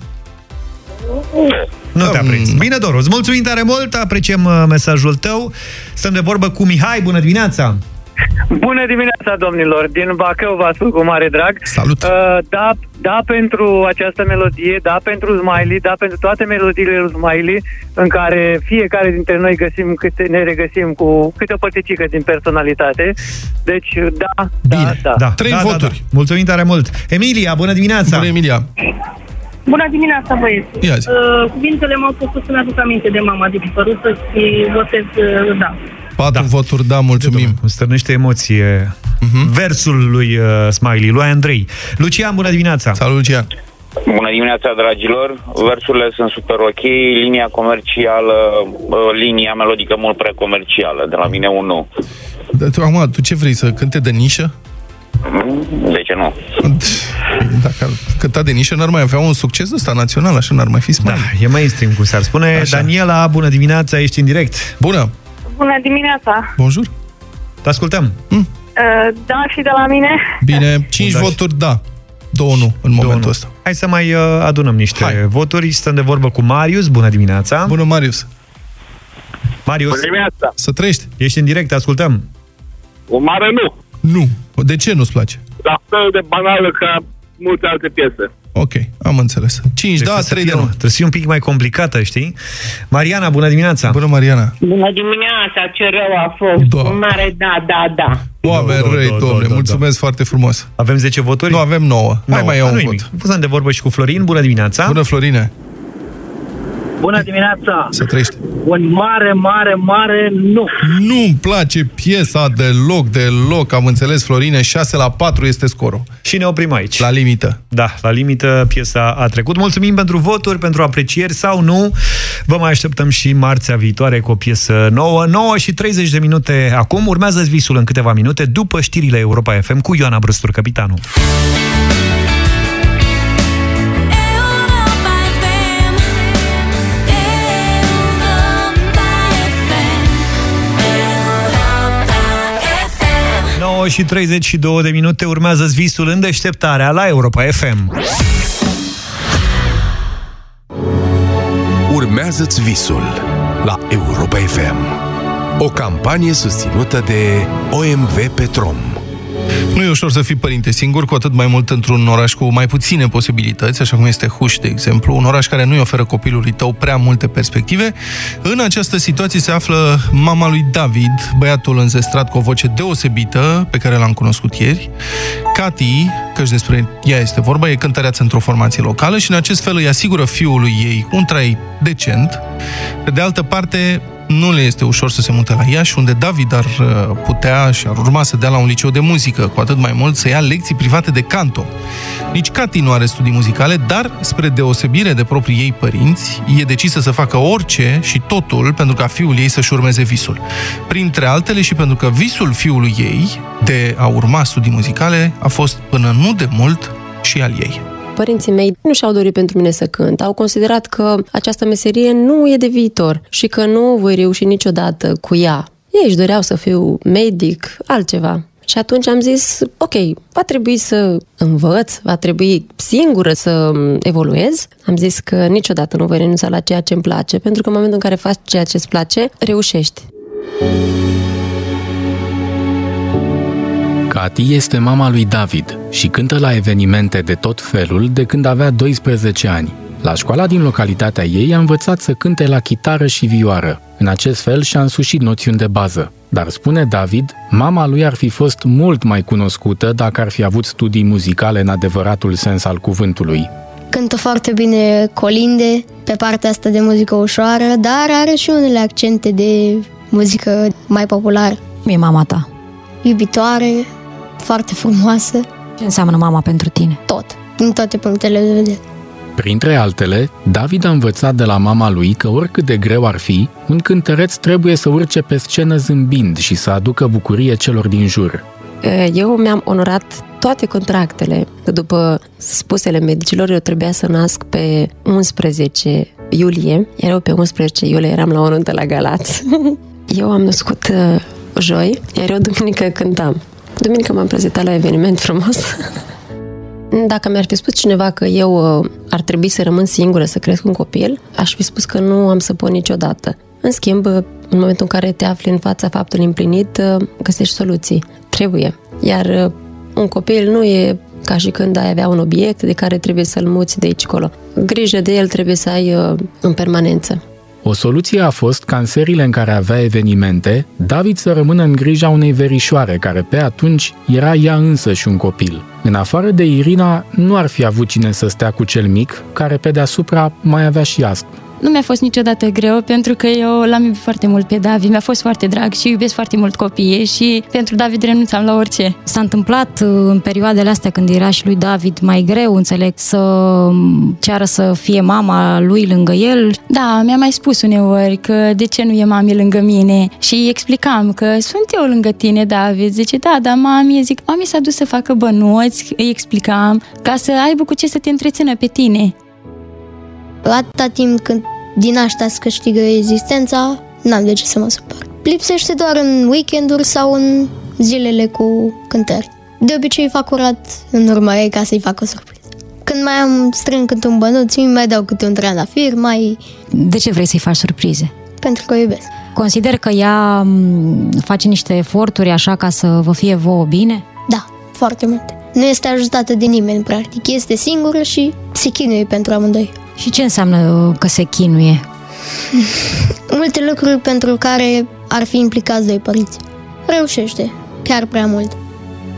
Nu te-a prins. Bine, Doru, îți mulțumim tare mult, apreciem uh, mesajul tău. Stăm de vorbă cu Mihai, bună dimineața! Bună dimineața, domnilor! Din Bacău vă ascult cu mare drag. Salut! Uh, da, da pentru această melodie, da pentru Smiley, da pentru toate melodiile lui Smiley, în care fiecare dintre noi găsim câte, ne regăsim cu câte o părticică din personalitate. Deci, da, Bine, da, da. da. Trei da, voturi. Da, da. Mulțumim tare mult! Emilia, bună dimineața! Bună, Emilia! Bună dimineața, băieți. Ia zi. Uh, cuvintele m-au făcut să-mi aduc aminte de mama de pipăruță și votez uh, da. Patru da. voturi, da, mulțumim. Îmi stârnește emoție uh-huh. versul lui uh, Smiley, lui Andrei. Lucian, bună dimineața! Salut, Lucian! Bună dimineața, dragilor! Versurile sunt super ok, linia comercială, uh, linia melodică mult prea comercială, de la mine un nu. Da, tu, acum, tu ce vrei, să cânte de nișă? De ce nu? Dacă ar cânta de nișă, n-ar mai avea un succes ăsta național, așa n-ar mai fi Smiley. Da, e mainstream, cum s-ar spune. Așa. Daniela, bună dimineața, ești în direct. Bună! Bună dimineața. Bonjour! Te ascultăm. Uh, da, și de la mine. Bine, 5 Da. voturi da, două nu în momentul ăsta. Hai să mai uh, adunăm niște Hai. voturi. Stăm de vorbă cu Marius. Bună dimineața! Bună, Marius! Marius, Bună dimineața! Să trăiești! ești în direct, te ascultăm. O mare nu. Nu. De ce nu-ți place? La fel de banală ca multe alte piese. Ok, am înțeles. 5 da, 3 de nu. Trebuie să fie un pic mai complicată, știi? Mariana, bună dimineața! Bună, Mariana! Bună dimineața, ce rău a fost. Da. Un mare da, da, da. Oameni Da, da, răi, da, domne, da, da, mulțumesc foarte frumos. Avem 10 voturi? Nu, avem 9. Hai Nouă. mai iau Ah, un nu-i vot. nimic. Stăm de vorbă și cu Florin. Bună dimineața! Bună, Florine! Bună dimineața! Să trăiești! Un mare, mare, mare nu! Nu-mi place piesa deloc, deloc. Am înțeles, Florine, 6 la 4 este scorul. Și ne oprim aici. La limită. Da, la limită piesa a trecut. Mulțumim pentru voturi, pentru aprecieri sau nu. Vă mai așteptăm și marțea viitoare cu o piesă nouă. 9 și 30 de minute acum. Urmează visul în câteva minute după știrile Europa FM cu Ioana Brăstur, capitanul. Și 32 de minute urmează visul în deșteptarea la Europa FM. Urmează-ți visul la Europa FM. O campanie susținută de OMV Petrom. Nu e ușor să fii părinte singur, cu atât mai mult într-un oraș cu mai puține posibilități, așa cum este Huș, de exemplu, un oraș care nu-i oferă copilului tău prea multe perspective. În această situație se află mama lui David, băiatul înzestrat cu o voce deosebită, pe care l-am cunoscut ieri. Cati, căci despre ea este vorba, e cântăreață într-o formație locală și în acest fel îi asigură fiului ei un trai decent. Pe de altă parte, nu le este ușor să se mute la Iași, unde David ar uh, putea și ar urma să dea la un liceu de muzică, cu atât mai mult să ia lecții private de canto. Nici Cati nu are studii muzicale, dar, spre deosebire de proprii ei părinți, e decisă să facă orice și totul pentru ca fiul ei să-și urmeze visul. Printre altele și pentru că visul fiului ei de a urma studii muzicale a fost până nu de mult și al ei. Părinții mei nu și-au dorit pentru mine să cânt. Au considerat că această meserie nu e de viitor și că nu voi reuși niciodată cu ea. Ei își doreau să fiu medic, altceva. Și atunci am zis, ok, va trebui să învăț, va trebui singură să evoluez. Am zis că niciodată nu voi renunța la ceea ce îmi place, pentru că în momentul în care faci ceea ce îți place, reușești. Cati este mama lui David și cântă la evenimente de tot felul de când avea 12 ani. La școala din localitatea ei a învățat să cânte la chitară și vioară. În acest fel și-a însușit noțiuni de bază. Dar spune David, mama lui ar fi fost mult mai cunoscută dacă ar fi avut studii muzicale în adevăratul sens al cuvântului. Cântă foarte bine colinde pe partea asta de muzică ușoară, dar are și unele accente de muzică mai populară. E mama ta. Iubitoare, foarte frumoasă. Ce înseamnă mama pentru tine? Tot, din toate punctele de vedere. Printre altele, David a învățat de la mama lui că oricât de greu ar fi, un cântăreț trebuie să urce pe scenă zâmbind și să aducă bucurie celor din jur. Eu mi-am onorat toate contractele. După spusele medicilor, eu trebuia să nasc pe 11 iulie, iar eu pe 11 iulie eram la o nuntă la Galați. Eu am născut uh, joi, iar eu duminică cântam. Duminică m-am prezentat la eveniment frumos. Dacă mi-ar fi spus cineva că eu uh, ar trebui să rămân singură să cresc un copil, aș fi spus că nu am să pot niciodată. În schimb, uh, în momentul în care te afli în fața faptului împlinit, uh, găsești soluții. Trebuie. Iar uh, un copil nu e ca și când ai avea un obiect de care trebuie să-l muți de aici colo. Grijă de el trebuie să ai uh, în permanență. O soluție a fost ca în seriile în care avea evenimente, David să rămână în grija unei verișoare, care pe atunci era ea însă și un copil. În afară de Irina, nu ar fi avut cine să stea cu cel mic, care pe deasupra mai avea și astm. Nu mi-a fost niciodată greu pentru că eu l-am iubit foarte mult pe David, mi-a fost foarte drag și iubesc foarte mult copiii și pentru David renunțam la orice. S-a întâmplat uh, în perioadele astea când era și lui David mai greu, înțeleg, să um, ceară să fie mama lui lângă el. Da, mi-a mai spus uneori că de ce nu e mami lângă mine și îi explicam că sunt eu lângă tine, David. Zice, da, dar mami, zic, mami s-a dus să facă bănuți, îi explicam, ca să aibă cu ce să te întrețină pe tine. Atâta timp când din asta îți câștigă existența, n-am de ce să mă supăr. Lipsește doar în weekenduri sau în zilele cu cântări. De obicei fac curat în urma ei ca să-i fac o surpriză. Când mai am strâng câte un bănuț, îmi mai dau câte un trandafir, mai... De ce vrei să-i faci surprize? Pentru că o iubesc. Consider că ea m, face niște eforturi așa ca să vă fie vouă bine? Da, foarte multe. Nu este ajutată de nimeni, practic. Este singură și se chinuie pentru amândoi. Și ce înseamnă uh, că se chinuie? Multe lucruri pentru care ar fi implicați doi părinți. Reușește, chiar prea mult.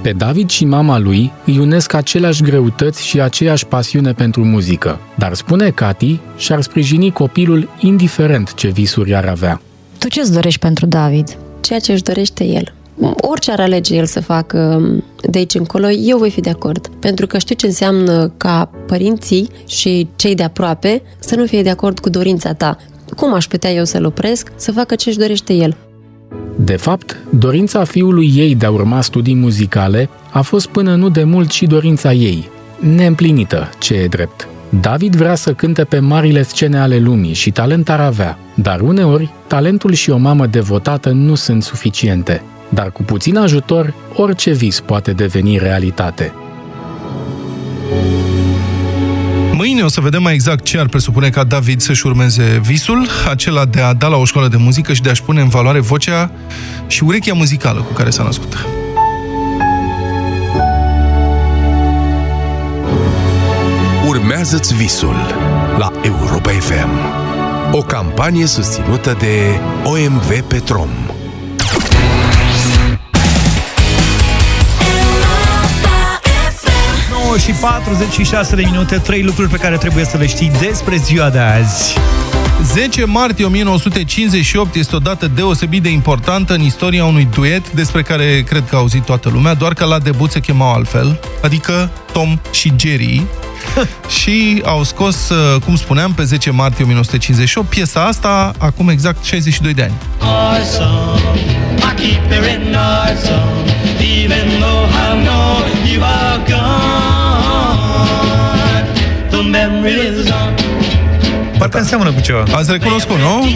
Pe David și mama lui îi unesc aceleași greutăți și aceeași pasiune pentru muzică, dar spune Cati și-ar sprijini copilul indiferent ce visuri ar avea. Tu ce-ți dorești pentru David? Ceea ce își dorește el. Orice ar alege el să facă de aici încolo, eu voi fi de acord. Pentru că știu ce înseamnă ca părinții și cei de aproape să nu fie de acord cu dorința ta. Cum aș putea eu să-l opresc să facă ce își dorește el? De fapt, dorința fiului ei de a urma studii muzicale a fost până nu de mult și dorința ei, neîmplinită, ce e drept. David vrea să cânte pe marile scene ale lumii și talent ar avea, dar uneori talentul și o mamă devotată nu sunt suficiente. Dar cu puțin ajutor, orice vis poate deveni realitate. Mâine o să vedem mai exact ce ar presupune ca David să-și urmeze visul, acela de a da la o școală de muzică și de a-și pune în valoare vocea și urechea muzicală cu care s-a născut. Urmează-ți visul la Europa FM. O campanie susținută de OMV Petrom. Și 46 de minute, trei lucruri pe care trebuie să le știi despre ziua de azi. 10 martie 1958 este o dată deosebit de importantă în istoria unui duet despre care cred că a auzit toată lumea, doar că la debut se chemau altfel, adică Tom și Jerry. și au scos, uh, cum spuneam, pe 10 martie 1958 piesa asta acum exact 62 de ani. Awesome. Înseamnă cu ceva. Ați recunoscut, nu?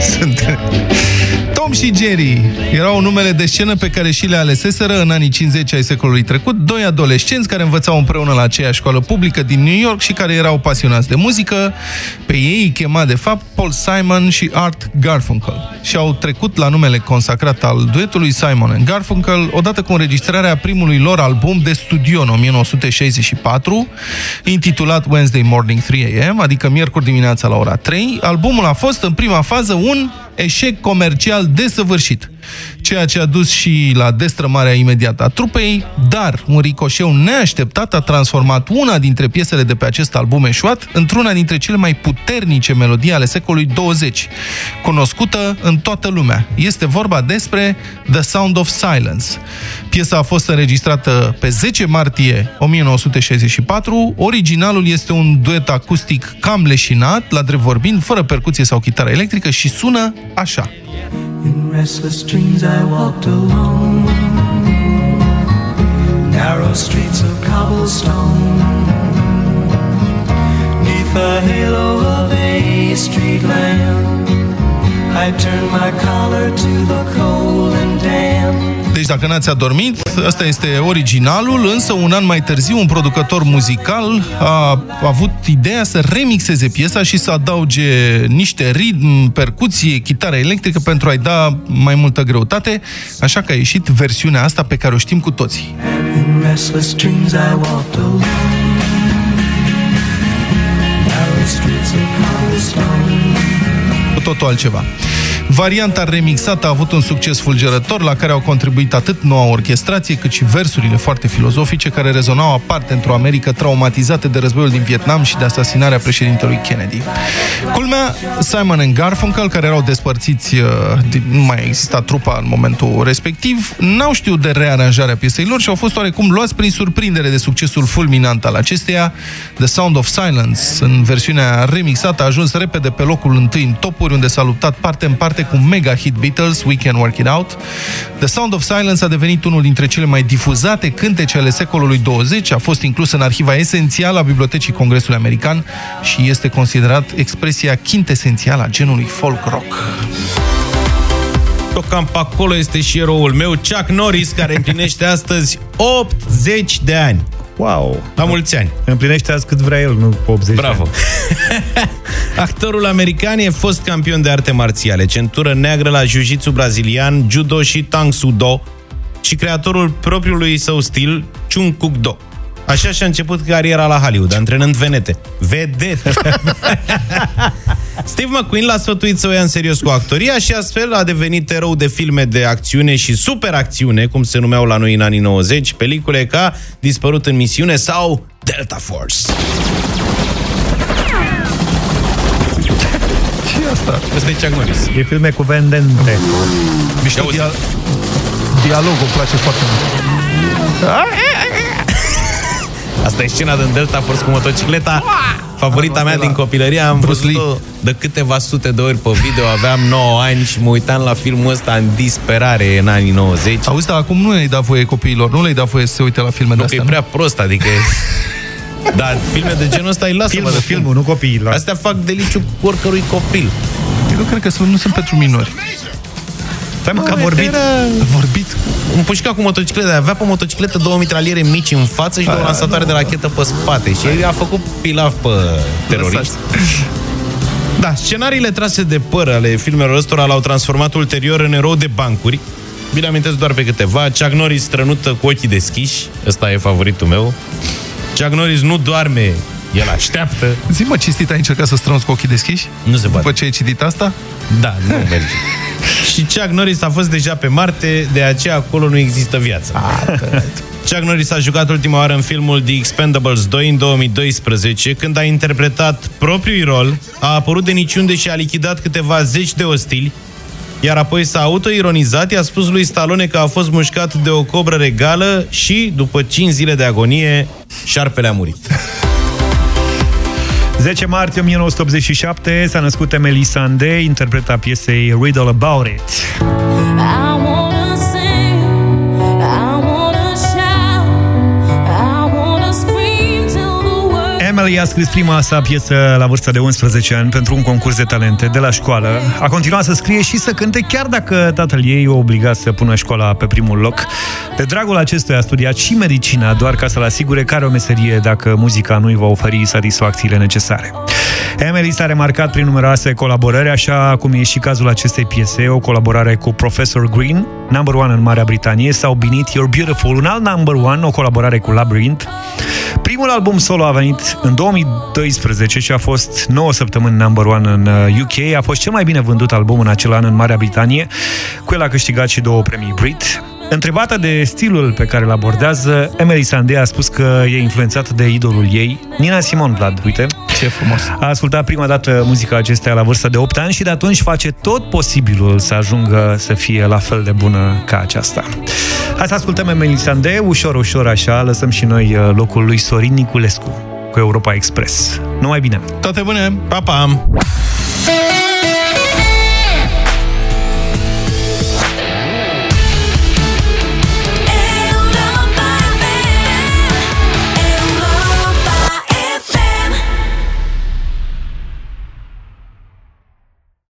Sunt... Tom și Jerry erau numele de scenă pe care și le aleseseră în anii 50 ai secolului trecut, doi adolescenți care învățau împreună la aceeași școală publică din New York și care erau pasionați de muzică. Pe ei îi chema de fapt Paul Simon și Art Garfunkel și au trecut la numele consacrat al duetului Simon and Garfunkel odată cu înregistrarea primului lor album de studio în 1964, intitulat Wednesday Morning 3 AM, adică miercuri dimineața la ora 3. Albumul a fost în prima fază un eșec comercial desăvârșit, ceea ce a dus și la destrămarea imediată a trupei, dar un ricoșeu neașteptat a transformat una dintre piesele de pe acest album eșuat într-una dintre cele mai puternice melodii ale secolului 20, cunoscută în toată lumea. Este vorba despre The Sound of Silence. Piesa a fost înregistrată pe 10 martie 1964. Originalul este un duet acustic cam leșinat, la drept vorbind, fără percuție sau chitară electrică și sună așa. In restless dreams I walked alone. Narrow streets of cobblestone. Neath the halo of a street lamp I turned my collar to the Deci dacă n-ați adormit, ăsta este originalul, însă un an mai târziu un producător muzical a avut ideea să remixeze piesa și să adauge niște ritm, percuție, chitară electrică pentru a-i da mai multă greutate, așa că a ieșit versiunea asta pe care o știm cu toții. In restless dreams I walked alone Narrow streets of cobblestone totul altceva. Varianta remixată a avut un succes fulgerător, la care au contribuit atât noua orchestrație, cât și versurile foarte filozofice, care rezonau aparte într-o Americă traumatizată de războiul din Vietnam și de asasinarea președintelui Kennedy. Culmea, Simon and Garfunkel, care erau despărțiți, uh, nu mai exista trupa în momentul respectiv, n-au știut de rearanjarea piesei lor și au fost oarecum luați prin surprindere de succesul fulminant al acesteia. The Sound of Silence, în versiunea remixată, a ajuns repede pe locul întâi în topuri, unde s-a luptat parte în parte cu mega hit Beatles, We Can Work It Out. The Sound of Silence a devenit unul dintre cele mai difuzate cântece ale secolului 20, a fost inclus în arhiva esențială a Bibliotecii Congresului American și este considerat expresia quintesențială a genului folk rock. Tot cam pe acolo este și eroul meu, Chuck Norris, care împlinește astăzi 80 de ani. Wow! La mulți ani! Împlinește azi cât vrea el, nu 80 Bravo! de ani. Actorul american e fost campion de arte marțiale, centură neagră la jiu-jitsu brazilian, judo și tang sudo și creatorul propriului său stil, Chung Kuk Do. Așa și-a început cariera la Hollywood, antrenând venete. Vedete! Steve McQueen l-a sfătuit să o ia în serios cu actoria și astfel a devenit erou de filme de acțiune și superacțiune, cum se numeau la noi în anii 90, pelicule ca Dispărut în misiune sau Delta Force. Și asta. Ăsta e Chuck Norris. E filme cu vendente. Mișto dia dialogul, îmi place foarte mult. Asta e scena din Delta Force cu motocicleta. Favorita mea din copilărie. Am văzut-o de câteva sute de ori pe video. Aveam 9 ani și mă uitam la filmul ăsta în disperare în anii 90. Auzi, dar acum nu le-ai dat voie copiilor, nu le-ai dat voie să se uite la filme Nu, de că e astea, prea prost, adică... Dar filme de genul ăsta îi lasă Filmul, mă, de filmul, nu copiilor. Astea fac deliciu cu oricărui copil. Eu cred că sunt, nu sunt pentru minori. Stai mă, că a vorbit. A vorbit. Împușca cu motocicletă, avea pe motocicletă două mitraliere mici în față și două lansatoare de rachetă pe spate. Și el a făcut pilaf pe teroriști. Da, scenariile trase de păr ale filmelor ăstora l-au transformat ulterior în erou de bancuri. Bine amintesc doar pe câteva. Chuck Norris strănută cu ochii deschiși. Ăsta e favoritul meu. Chuck Norris nu doarme, el așteaptă. Zi-mă, cinstit, ai încercat să strângi cu ochii deschiși? Nu se poate. După ce ai citit asta? Da, nu merge. și Chuck Norris a fost deja pe Marte, de aceea acolo nu există viață. Chuck Norris a jucat ultima oară în filmul The Expendables 2 în 2012, când a interpretat propriul rol, a apărut de niciunde și a lichidat câteva zeci de ostili, iar apoi s-a autoironizat, i-a spus lui Stallone că a fost mușcat de o cobră regală și, după 5 zile de agonie, șarpele a murit. 10 martie 1987 s-a născut Emily Sandé, interpreta piesei Riddle About It. Emily a scris prima sa piesă la vârsta de 11 ani pentru un concurs de talente de la școală. A continuat să scrie și să cânte chiar dacă tatăl ei o obliga să pună școala pe primul loc. De dragul acestuia a studiat și medicina doar ca să-l asigure că are o meserie dacă muzica nu îi va oferi satisfacțiile necesare. Emily s-a remarcat prin numeroase colaborări, așa cum e și cazul acestei piese, o colaborare cu Professor Green, number one în Marea Britanie, sau Beneath You're Beautiful, un alt number one, o colaborare cu Labyrinth. Primul album solo a venit în 2012 și a fost 9 săptămâni number one în UK. A fost cel mai bine vândut album în acel an în Marea Britanie. Cu el a câștigat și două premii Brit. Întrebată de stilul pe care îl abordează, Emily Sandé a spus că e influențată de idolul ei, Nina Simon Vlad, uite. Ce frumos. A ascultat prima dată muzica acesteia la vârsta de 8 ani și de atunci face tot posibilul să ajungă să fie la fel de bună ca aceasta. Hai să ascultăm Emily Sandé, ușor, ușor așa, lăsăm și noi uh, locul lui Sorin Niculescu cu Europa Express. Numai bine! Toate bune! Pa, pa!